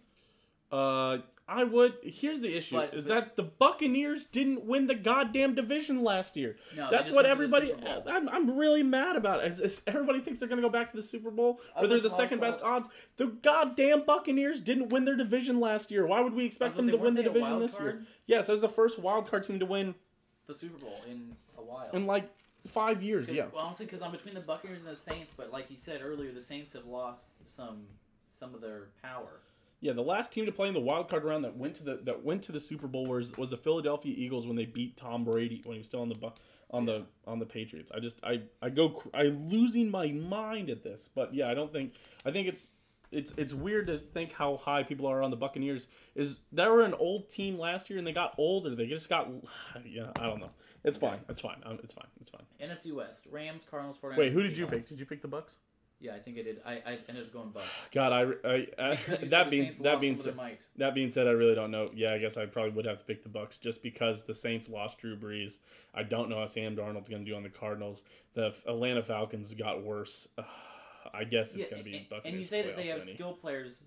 Uh, I would. Here's the issue: But- is that the Buccaneers didn't win the goddamn division last year. No, That's what to everybody. I'm, I'm really mad about. Is, is everybody thinks they're gonna go back to the Super Bowl, or they're the second best odds. The goddamn Buccaneers didn't win their division last year. Why would we expect them to win the weren't they a division this year? Yes, was the first wild card team to win The Super Bowl in a while. in like five years. Yeah. Well, honestly, because I'm between the Buccaneers and the Saints, but like you said earlier, the Saints have lost some some of their power. Yeah, the last team to play in the wild card round that went to the that went to the Super Bowl was was the Philadelphia Eagles when they beat Tom Brady when he was still on the on the on the Patriots. I just I I go cr- I losing my mind at this, but yeah, I don't think I think it's it's it's weird to think how high people are on the Buccaneers. Is they were an old team last year and they got older. They just got <sighs> yeah I don't know. It's fine. It's fine. Um, it's fine. It's fine. NFC West: Rams, Cardinals, 49ers. Wait, who did you pick? Did you pick the Bucks? Yeah, I think I did. I, I ended up going Bucks. <sighs> God, I, I, I that being that being said, might. That being said, I really don't know. Yeah, I guess I probably would have to pick the Bucks just because the Saints lost Drew Brees. I don't know how Sam Darnold's going to do on the Cardinals. The Atlanta Falcons got worse. <sighs> I guess it's Yeah, going to be and, Buccaneers. and you say that they have Lenny. skill players,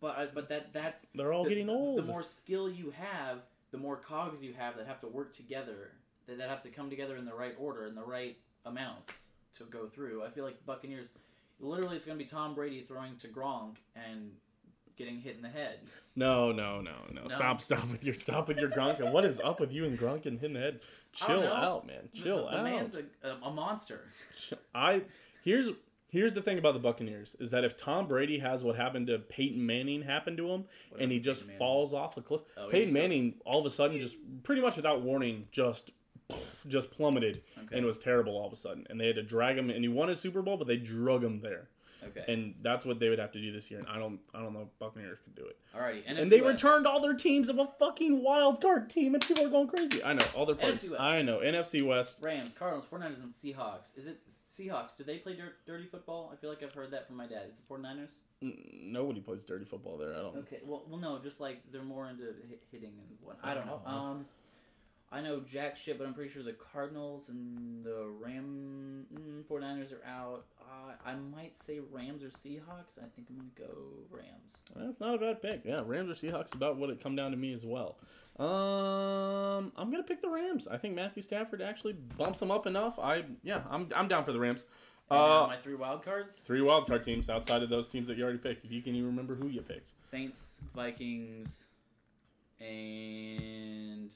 but I- but that that's They're all the, getting old. The more skill you have, the more cogs you have that have to work together, that, that have to come together in the right order, in the right amounts to go through. I feel like Buccaneers, literally, it's going to be Tom Brady throwing to Gronk and getting hit in the head. no, no, no, no, No. Stop, stop with your stop with your Gronk. And what is up with you and Gronk and hitting the head? Chill out, man. Chill the, the out. man's a, a, monster. I here's here's the thing about the Buccaneers is that if Tom Brady has what happened to Peyton Manning happened to him and he just Manning. falls off a cliff, Oh, Peyton Manning all of a sudden just pretty much without warning just just plummeted Okay. and was terrible all of a sudden and they had to drag him and he won a Super Bowl but they drug him there Okay. and that's what they would have to do this year and I don't I don't know if Buccaneers could do it Alrighty. NFC and they West. returned all their teams of a fucking wild card team and people are going crazy I know all their parts NFC West. I know NFC West Rams, Cardinals, 49ers, and Seahawks. Is it Seahawks? Do they play dirt, dirty football? I feel like I've heard that from my dad. Is it 49ers? Nobody plays dirty football there I don't Okay, well, well, no, just like they're more into hit, hitting and what. I don't know. Um, I know jack shit, but I'm pretty sure the Cardinals and the Ram mm, 49ers are out. Uh, I might say Rams or Seahawks. I think I'm gonna go Rams. That's not a bad pick. Yeah, Rams or Seahawks about what it come down to me as well. Um, I'm gonna pick the Rams. I think Matthew Stafford actually bumps them up enough. I yeah, I'm I'm down for the Rams. Uh, my three wild cards: Three wildcard teams outside of those teams that you already picked. If you can even remember who you picked. Saints, Vikings, and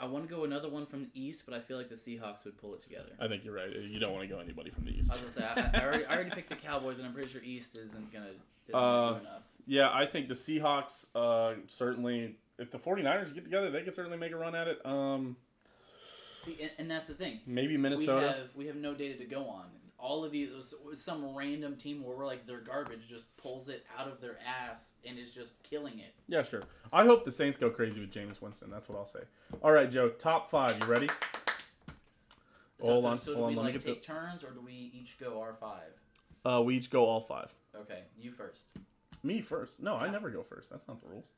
I, want to go another one from the East, but I feel like the Seahawks would pull it together. I think you're right. You don't want to go anybody from the East. I was gonna say I, I, already, I already picked the Cowboys, and I'm pretty sure East isn't gonna, isn't Uh, enough. Yeah, I think the Seahawks uh, certainly. If the 49ers get together, they could certainly make a run at it. Um, See, and, and that's the thing. maybe We Minnesota. have we have no data to go on. All of these, some random team where we're like their garbage just pulls it out of their ass and is just killing it. Yeah, sure. I hope the Saints go crazy with Jameis Winston. That's what I'll say. All right, Joe. Top five. You ready? So, Hold so, on, so do on, we like take turns or do we each go our five? Uh, we each go all five. Okay, you first. Me first. No, I never go first. That's not the rules.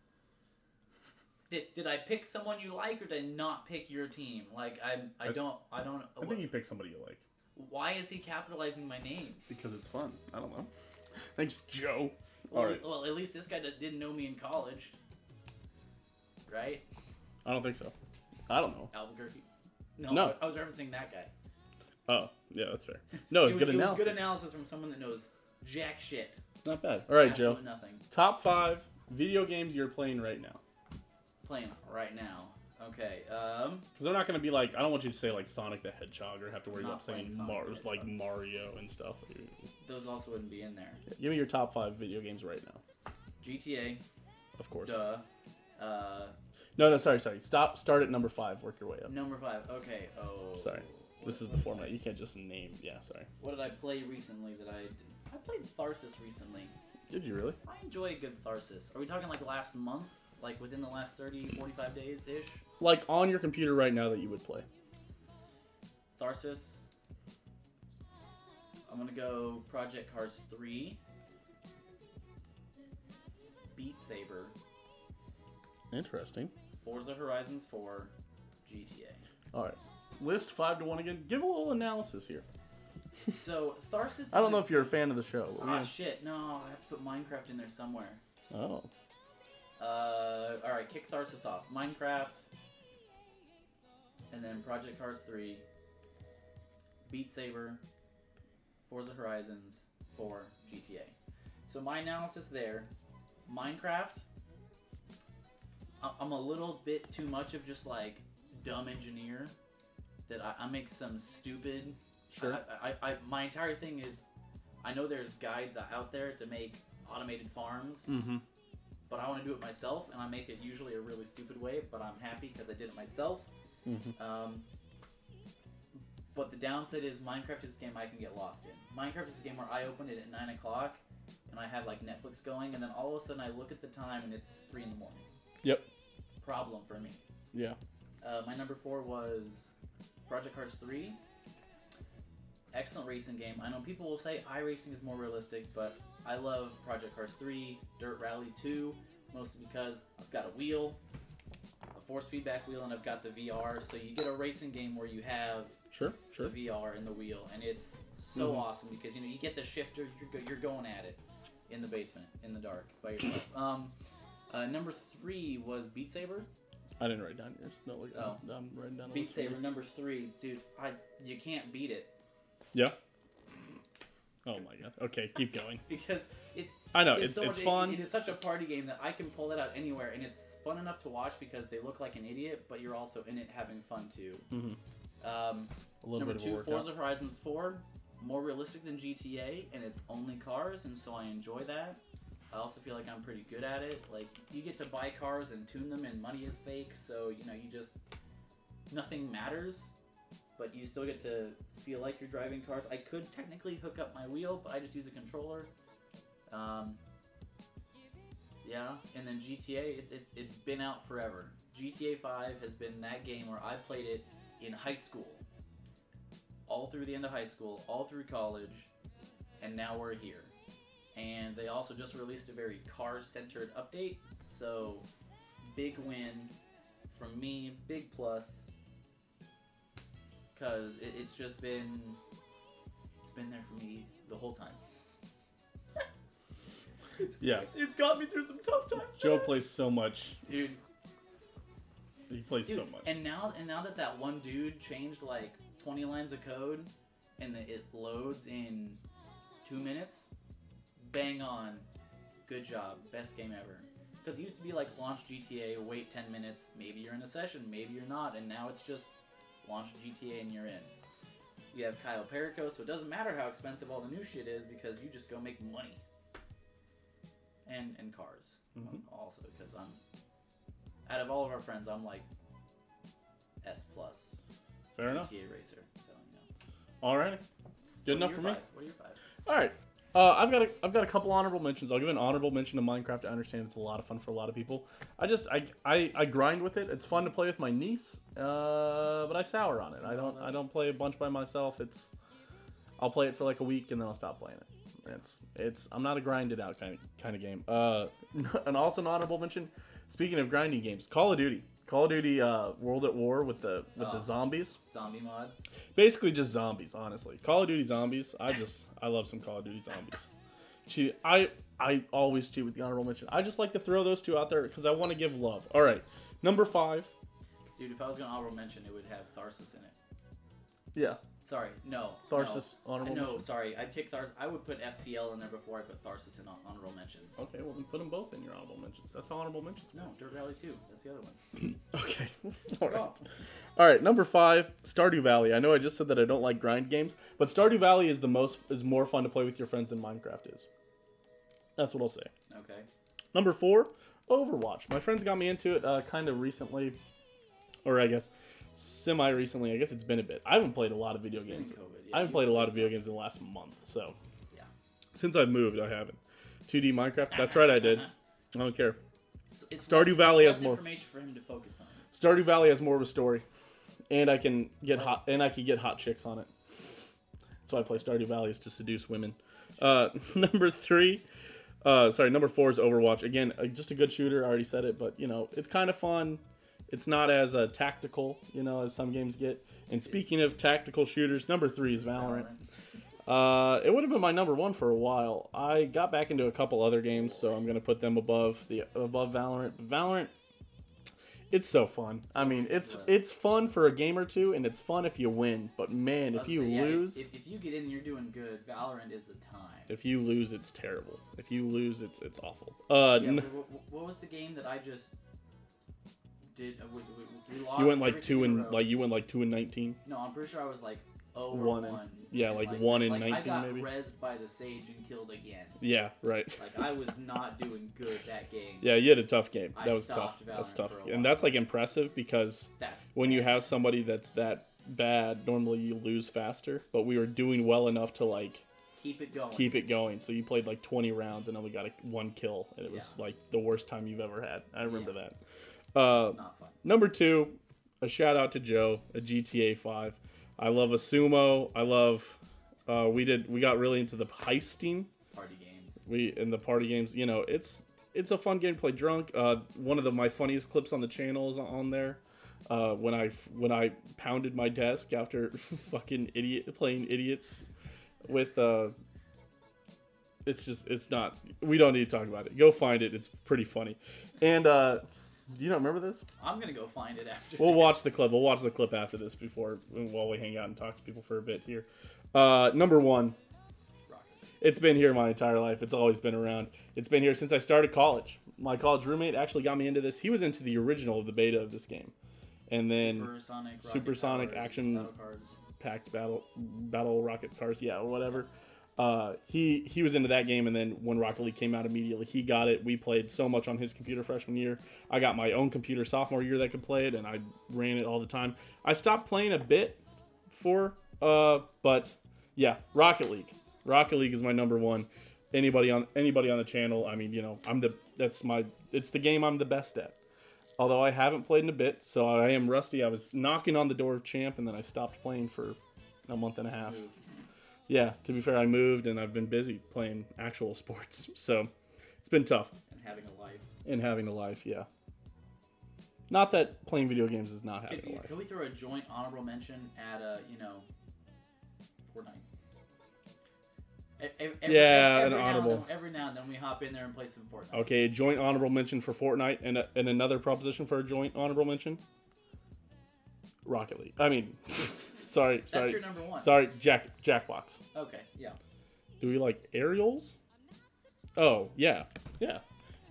Did, did I pick someone you like or did I not pick your team? Like I I I- don't I don't. I think you pick somebody you like why is he capitalizing my name? because it's fun. I don't know. <laughs> Thanks, Joe. Well, All right. well, at least this guy didn't know me in college, right? I don't think so. I don't know. Albuquerque. No, No. I, was referencing that guy. Oh, yeah, that's fair. No, it's It good was, it was analysis. good analysis from someone that knows jack shit. Not bad. All right, Joe. Nothing. Top five video games you're playing right now. Playing right now. Okay. Um. Because they're not going to be like, I don't want you to say like Sonic the Hedgehog or have to worry Not about saying Sonic Mar- the like Hedgehog. Mario and stuff. Those also wouldn't be in there. Give me your top five video games right now. GTA. Of course. Duh. Uh. No, no, sorry, sorry. Stop. Start at number five. Work your way up. Number five. Okay. Oh. Sorry. This is the format. You can't just name. Yeah, sorry. What did I play recently that I? I played Tharsis recently. Did you really? I enjoy a good Tharsis. Are we talking like last month? Like within the last 30, 45 days ish? Like on your computer right now that you would play. Tharsis. I'm gonna go Project Cars 3. Beat Saber. Interesting. Forza Horizons 4. GTA. All right. List five to one again. Give a little analysis here. <laughs> So Tharsis. I don't know a- if you're a fan of the show. Ah yeah. shit! No, I have to put Minecraft in there somewhere. Oh. Uh, all right, kick Tharsis off. Minecraft, and then Project Cars 3, Beat Saber, Forza Horizons 4, GTA. So my analysis there, Minecraft. I'm a little bit too much of just like dumb engineer that I, I make some stupid. Sure. I, I, I my entire thing is, I know there's guides out there to make automated farms Mm-hmm. But I want to do it myself, and I make it usually a really stupid way, but I'm happy because I did it myself. Mm-hmm. Um, but the downside is Minecraft is a game I can get lost in. Minecraft is a game where I open it at 9 o'clock, and I have like Netflix going, and then all of a sudden I look at the time and it's 3 in the morning. Yep. Problem for me. Yeah. Uh, my number 4 was Project Cars 3. Excellent racing game. I know people will say iRacing is more realistic, but I love Project Cars 3, Dirt Rally 2, mostly because I've got a wheel, a force feedback wheel, and I've got the VR. So you get a racing game where you have Sure. Sure. the VR and the wheel, and it's so Mhm. awesome because you know you get the shifter, you're you're going at it in the basement in the dark by yourself. <clears throat> um, uh, number three was Beat Saber. I didn't write down yours. No, look. Oh. I'm, I'm writing down. Beat Saber number three, dude. I you can't beat it Yeah. Oh my god. Okay, keep going. <laughs> because it's I know it's, it's so it's fun. It, it is such a party game that I can pull it out anywhere, and it's fun enough to watch because they look like an idiot, but you're also in it having fun too. Mm-hmm. Um, A little number bit of two, workout. Forza Horizons 4, more realistic than GTA, and it's only cars, and so I enjoy that. I also feel like I'm pretty good at it. Like you get to buy cars and tune them, and money is fake, so you know you just nothing matters. But you still get to feel like you're driving cars. I could technically hook up my wheel, but I just use a controller. Um, yeah, and then GTA, it's, it's it's been out forever. GTA 5 has been that game where I played it in high school, all through the end of high school, all through college, and now we're here. And they also just released a very car-centered update, so big win from me, big plus, because it, it's just been it's been there for me the whole time. <laughs> Yeah. It's, it's got me through some tough times. Joe man. plays so much. dude. He plays Dude, so much. And now, and now that that one dude changed like 20 lines of code, and that it loads in two minutes, bang on. Good job. Best game ever. Because it used to be like launch GTA, wait 10 minutes, maybe you're in a session, maybe you're not, and now it's just launch GTA and you're in. You have Cayo Perico, so it doesn't matter how expensive all the new shit is because you just go make money. And and cars Mhm. also because I'm out of all of our friends, I'm like S plus Fair enough. GTA racer. So you know. All right. Good What enough for me. What are your five? All right. Uh, I've got a, I've got a couple honorable mentions. I'll give an honorable mention to Minecraft. I understand it's a lot of fun for a lot of people. I just I, I, I grind with it. It's fun to play with my niece, uh, but I sour on it. I don't I don't play a bunch by myself. It's I'll play it for like a week and then I'll stop playing it. It's it's I'm not a grinded out kind of kind of game. Uh, <laughs> and also an honorable mention. Speaking of grinding games, Call of Duty. Call of Duty uh, World at War with the with Oh. the zombies. Zombie mods. Basically just zombies, honestly. Call of Duty zombies. I just I love some Call of Duty zombies. Cheat. I I always cheat with the honorable mention. I just like to throw those two out there because I want to give love. All right, number five. Dude, if I was gonna honorable mention, it would have Tharsis in it. Yeah, Sorry, no. Tharsis No, honorable no mention. sorry. I'd pick Tharsis. I would put FTL in there before I put Tharsis in hon- honorable mentions. Okay, well then put them both in your honorable mentions. That's how honorable mentions. No, Dirt Valley 2. That's the other one. <laughs> Okay. <laughs> All right. All right. Number five, Stardew Valley. I know I just said that I don't like grind games, but Stardew Valley is the most is more fun to play with your friends than Minecraft is. That's what I'll say. Okay. Number four, Overwatch. My friends got me into it uh, kind of recently, or I guess semi recently. I guess it's been a bit. I haven't played a lot of video games. COVID, yeah, I haven't played a lot of video games in the last month. So Yeah. since I've moved, I haven't. 2D Minecraft. That's right, I did. I don't care. <laughs> It's, it's Stardew less- Valley has more- information for him to focus on. Stardew Valley has more of a story, and I can get hot and I can get hot chicks on it. That's why I play Stardew Valley is to seduce women. Uh, <laughs> number three, uh, sorry, number four is Overwatch. Again, uh, just a good shooter. I already said it, but you know it's kind of fun. It's not as uh, tactical, you know, as some games get. And speaking of tactical shooters, number three is Valorant. Uh, it would have been my number one for a while. I got back into a couple other games, so I'm gonna put them above the above Valorant. But Valorant, it's so fun. I mean, it's it's fun for a game or two, and it's fun if you win. But man, if you yeah, lose, if, if you get in, and you're doing good. Valorant is the time. if you lose, it's terrible. If you lose, it's it's awful. Uh, Yeah, n- what was the game that I just did? Uh, we, we, we lost you went like everything two in a and row. like you went like two and nineteen. No, I'm pretty sure I was like oh One one. and- one. yeah, And, like one in like, 19 I got maybe. rezzed by the sage and killed again. Yeah, right. Like I was not doing good that game. Yeah, you had a tough game. I That was tough. stopped That's Valorant tough, for a and that's like impressive because That's when you have somebody that's that bad, normally you lose faster. But we were doing well enough to like keep it going. keep it going. So you played like 20 rounds and only got a, one kill, and it was like the worst time you've ever had. I remember Yeah. that. Uh, Not fun. number two, a shout out to Joe, a GTA 5. I love a sumo. I love. Uh, we did. We got really into the heisting. Party games. We in the party games. You know, it's it's a fun game to play drunk. Uh, one of the my funniest clips on the channel is on there. Uh, when I when I pounded my desk after <laughs> fucking idiot playing idiots with uh it's just it's not we don't need to talk about it go find it it's pretty funny and uh you don't remember this? I'm gonna go find it after. we'll this. watch the clip. We'll watch the clip after this before while we hang out and talk to people for a bit here. Uh number one. It's been here my entire life. It's always been around. It's been here since i started college. My college roommate actually got me into this. He was into the original of the beta of this game. And then Supersonic, rocket Supersonic powered action battle packed battle battle rocket cars. Yeah or whatever uh, he he was into that game and then when rocket league came out immediately he got it. We played so much on his computer freshman year. I got my own computer sophomore year that could play it and i ran it all the time. I stopped playing a bit for uh but yeah rocket league. Rocket league is my number one. Anybody on anybody on the channel i mean you know i'm the that's my it's the game i'm the best at. Although I haven't played in a bit, so I am rusty. I was knocking on the door of champ, and then I stopped playing for a month and a half. Yeah, to be fair, I moved and I've been busy playing actual <laughs> sports, so it's been tough and having a life. And having a life. Yeah, not that playing video games is not Could, having a life. Can we throw a joint honorable mention at a you know, Fortnite? Every, Yeah, every an now honorable. then- every now and then we hop in there and play some Fortnite. Okay, a joint honorable mention for Fortnite, and a, and another proposition for a joint honorable mention. Rocket League. I mean, <laughs> sorry, That's sorry, your number one. sorry. Jack Jackbox. Okay, yeah. Do we like aerials? Oh yeah, yeah.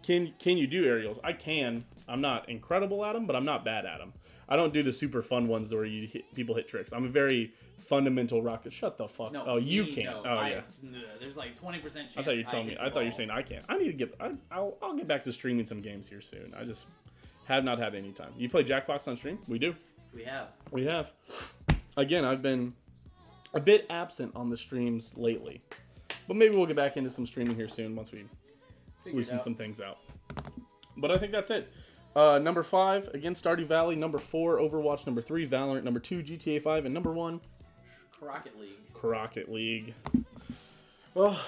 Can can you do aerials? I can. I'm not incredible at them, but I'm not bad at them. I don't do the super fun ones where you hit, people hit tricks. I'm a very fundamental rocket. Shut the fuck. No, oh, you me, can. no, Oh I- yeah. no, there's like twenty percent chance. I thought you were telling me. I thought you were saying I can't. I need to get. I, I'll, I'll get back to streaming some games here soon. I just have not had any time. You play Jackbox on stream? We do. we have. We have. Again, I've been a bit absent on the streams lately, but maybe we'll get back into some streaming here soon once we Figured loosen some things out. But I think that's it. Uh, number five, again, Stardew Valley. Number four, Overwatch. Number three, Valorant. Number two, GTA 5. And number one, Crockett League. Crockett League. Well,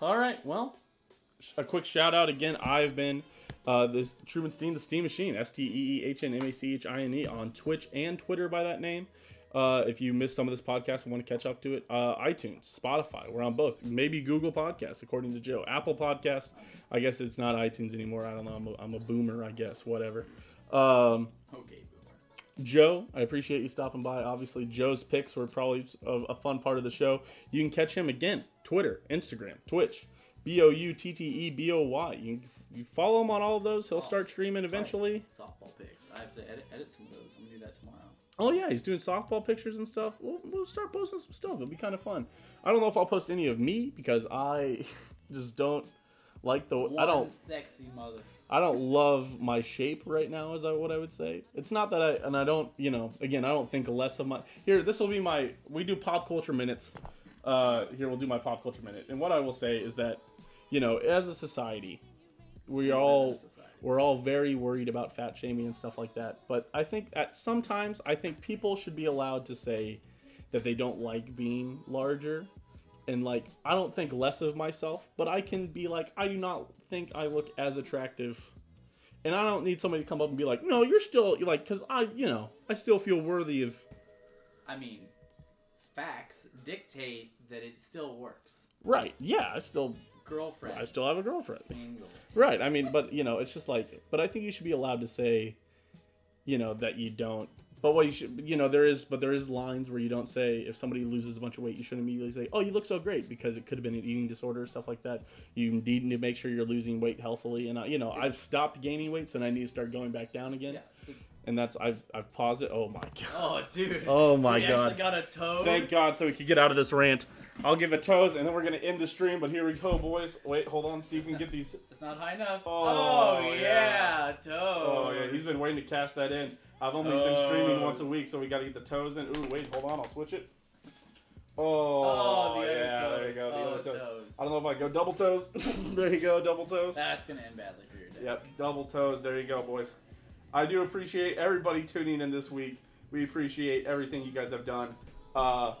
all right. Well, a quick shout out again. I've been uh, this Truman Steen, the Steam Machine, S T E E H N M A C H I N E on Twitch and Twitter by that name. Uh, if you missed some of this podcast and want to catch up to it, uh, iTunes, Spotify, we're on both. Maybe Google Podcasts, according to Joe. Apple Podcast, I guess it's not iTunes anymore. I don't know. I'm a, I'm a boomer, I guess. Whatever. Um, Okay, boomer. Joe, I appreciate you stopping by. Obviously, Joe's picks were probably a, a fun part of the show. You can catch him again Twitter, Instagram, Twitch, B O U T T E B O Y. You, you follow him on all of those. He'll start streaming eventually. Softball picks. I have to edit, edit some of those. I'm gonna do that tomorrow. Oh yeah, he's doing softball pictures and stuff. We'll, we'll start posting some stuff. It'll be kind of fun. I don't know if I'll post any of me because I <laughs> just don't like the. I don't. sexy mother. I don't love my shape right now, is that what I would say? It's not that I and I don't, you know, again, I don't think less of my here, this will be my we do pop culture minutes. Uh here we'll do my pop culture minute. And what I will say is that, you know, as a society, we all. We're all very worried about fat shaming and stuff like that. But I think at sometimes I think people should be allowed to say that they don't like being larger and like I don't think less of myself, but I can be like I do not think I look as attractive. And I don't need somebody to come up and be like, "No, you're still you're like cuz I, you know, I still feel worthy of I mean, facts dictate that it still works. right. Yeah, I still Girlfriend. I still have a girlfriend." Single. Right. I mean, but you know, it's just like, but I think you should be allowed to say, you know, that you don't. But what you should, you know, there is, but there is lines where you don't say if somebody loses a bunch of weight, you shouldn't immediately say, "Oh, you look so great," because it could have been an eating disorder, stuff like that. You need to make sure you're losing weight healthily, and I, you know, I've stopped gaining weight, so I need to start going back down again. Yeah. And that's I've I've paused it. Oh my god. Oh, dude. Oh my we god. actually got a toes. Thank God, so we could get out of this rant. I'll give it toes, and then we're gonna end the stream. But here we go, boys. Wait, hold on, see if we can get these. <laughs> It's not high enough. Oh, Oh, yeah. Toes. Oh yeah, he's been waiting to cash that in. I've only been streaming once a week, so we got to get the toes in. Ooh, wait, hold on, I'll switch it. Oh, Oh, the yeah, toes. there you go, the oh, other toes. toes. I don't know if I go double toes. <laughs> there you go, double toes. That's gonna end badly for your desk. Yep, double toes. There you go, boys. I do appreciate everybody tuning in this week. We appreciate everything you guys have done. Uh,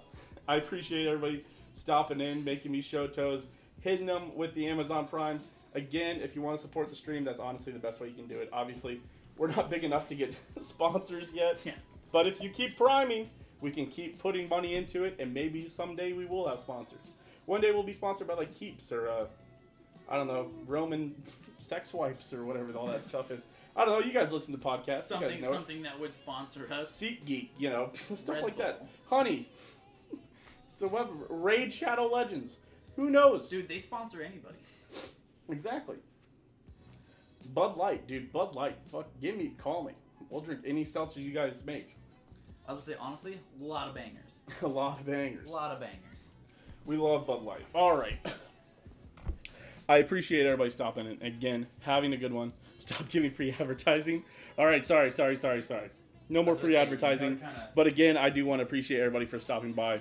I appreciate everybody stopping in, making me show toes, hitting them with the Amazon Primes. Again, if you want to support the stream, that's honestly the best way you can do it. Obviously, we're not big enough to get <laughs> sponsors yet, Yeah. but if you keep priming, we can keep putting money into it, and maybe someday we will have sponsors. One day we'll be sponsored by like Keeps or uh, I don't know Roman sex wipes or whatever all that stuff is. I don't know. You guys listen to podcasts. you guys Something, it. that would sponsor us. SeatGeek, you know, <laughs> stuff Red like that. Honey, it's a web Raid Shadow Legends. Who knows? Dude, they sponsor anybody. Exactly. Bud Light, dude. Bud Light. Fuck, give me, call me. We'll drink any seltzer you guys make. I would say honestly, a lot of bangers. <laughs> a lot of bangers. A lot of bangers. We love Bud Light. All right. <laughs> I appreciate everybody stopping and Again, having a good one. Stop <laughs> giving free advertising. All right, sorry, sorry, sorry, sorry. No more free advertising. But again, I do want to appreciate everybody for stopping by.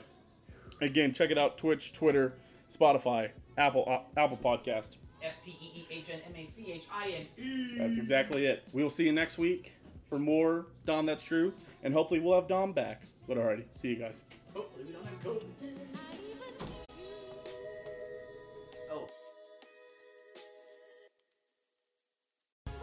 Again, check it out: Twitch, Twitter, Spotify, Apple, uh, Apple Podcast. S T E E H N M A C H I N E. That's exactly it. We will see you next week for more Dom. That's true, and hopefully we'll have Dom back. But alrighty, see you guys. Hopefully we don't have COVID.